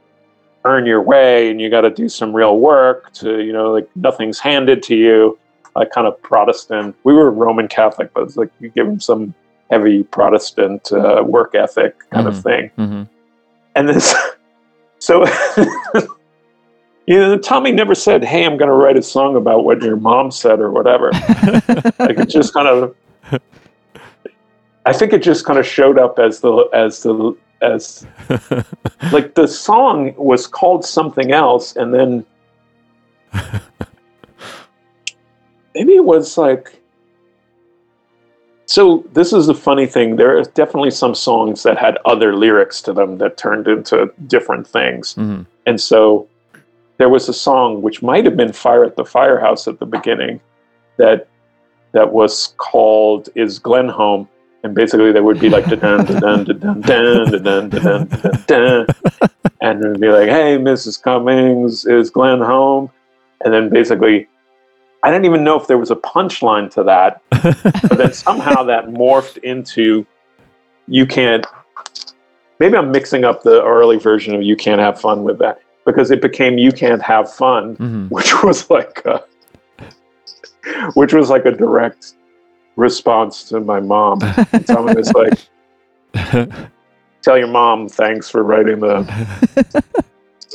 earn your way and you gotta do some real work to, you know, like nothing's handed to you. Like kind of Protestant. We were Roman Catholic, but it's like you give them some heavy Protestant uh, work ethic kind of Mhm. thing. Mhm. And this, *laughs* so, *laughs* you know, Tommy never said, "Hey, I'm going to write a song about what your mom said" or whatever. like it just kind of, I think it just kind of showed up as the as the as *laughs* like the song was called something else, and then *laughs* maybe it was like. So this is the funny thing. There are definitely some songs that had other lyrics to them that turned into different things. Mhm. And so there was a song which might have been Fire at the Firehouse at the beginning that that was called Is Glen Home? And basically there would be like da dun da dun da dun dun da dun da dun da dun and it would be like, Hey, Mrs. Cummings, is Glen home? And then basically I didn't even know if there was a punchline to that, *laughs* but then somehow that morphed into you can't maybe I'm mixing up the early version of you can't have fun with that because it became you can't have fun, Mhm. which was like a, which was like a direct response to my mom. Someone was *laughs* like, "Tell your mom thanks for writing the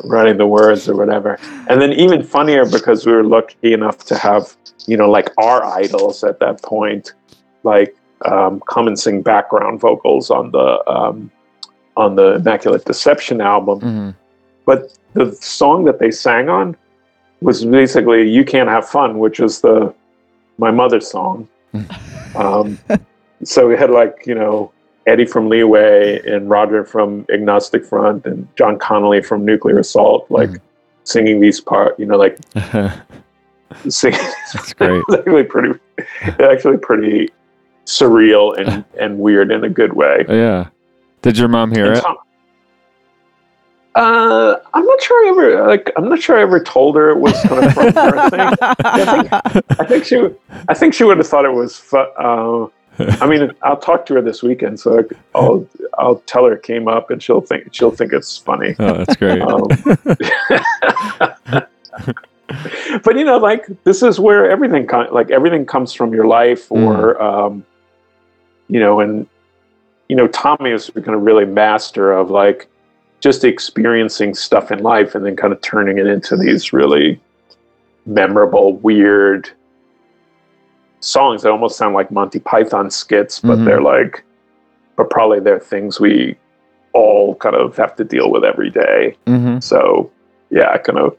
writing the words or whatever." And then even funnier because we were lucky enough to have you know like our idols at that point, like um, come and sing background vocals on the um, on the Immaculate Deception album. Mhm. But the song that they sang on was basically "You Can't Have Fun," which is the my mother's song. Um, so we had like you know Eddie from Leeway and Roger from Agnostic Front and John Connelly from Nuclear Assault, like Mhm. singing these part, you know, like *laughs* singing. That's great. It's *laughs* actually pretty, actually pretty surreal and *laughs* and weird in a good way. yeah. Did your mom hear And it? Tom- uh, I'm not sure I ever like. I'm not sure I ever told her it was kind of from her thing. *laughs* I think, I think she, would- I think she would have thought it was. Fu- uh, I mean, I'll talk to her this weekend, so I'll I'll tell her it came up, and she'll think she'll think it's funny. Oh, that's great. Um, *laughs* but you know, like this is where everything kind like everything comes from your life, or um, you know, and you know, Tommy is kind of really master of like just experiencing stuff in life and then kind of turning it into these really memorable, weird songs that almost sound like Monty Python skits, but Mhm. they're like, but probably they're things we all kind of have to deal with every day. hmm So yeah, I kind of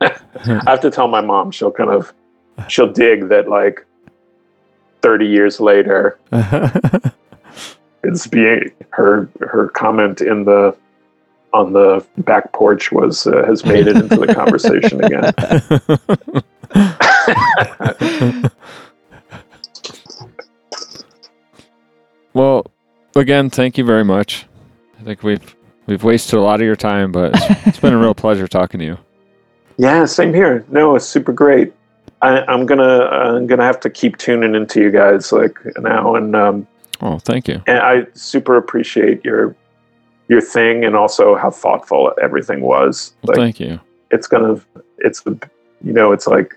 *laughs* I have to tell my mom she'll kind of she'll dig that like 30 years later *laughs* it's being her her comment in the on the back porch was uh, has made it into the conversation again. *laughs* well, again, thank you very much. I think we've we've wasted a lot of your time, but it's, it's been a real pleasure talking to you. Yeah, same here. No, it's super great. I, I'm gonna I'm gonna have to keep tuning into you guys like now, and um, Oh, thank you. and I super appreciate your your thing, and also how thoughtful everything was. Well, Like thank you. it's gonna it's a you know it's like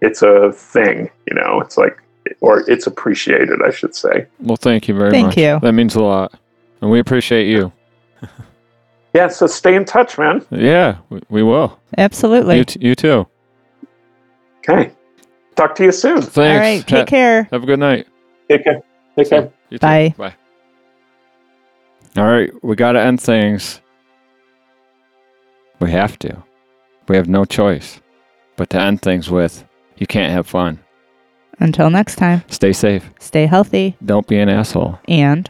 it's a thing. You know, it's like or it's appreciated, I should say. Well, thank you very Thank much. Thank you. That means a lot, and we appreciate you. *laughs* Yeah, so stay in touch, man. Yeah, we, we will. Absolutely. You, t- you too. Okay, talk to you soon. Thanks. All right. Take Ha- care. Have a good night. Take care. Take care. You too. Bye. Bye. All right, we got to end things. We have to. We have no choice but to end things with you can't have fun. Until next time, Stay safe. stay healthy Don't be an asshole. and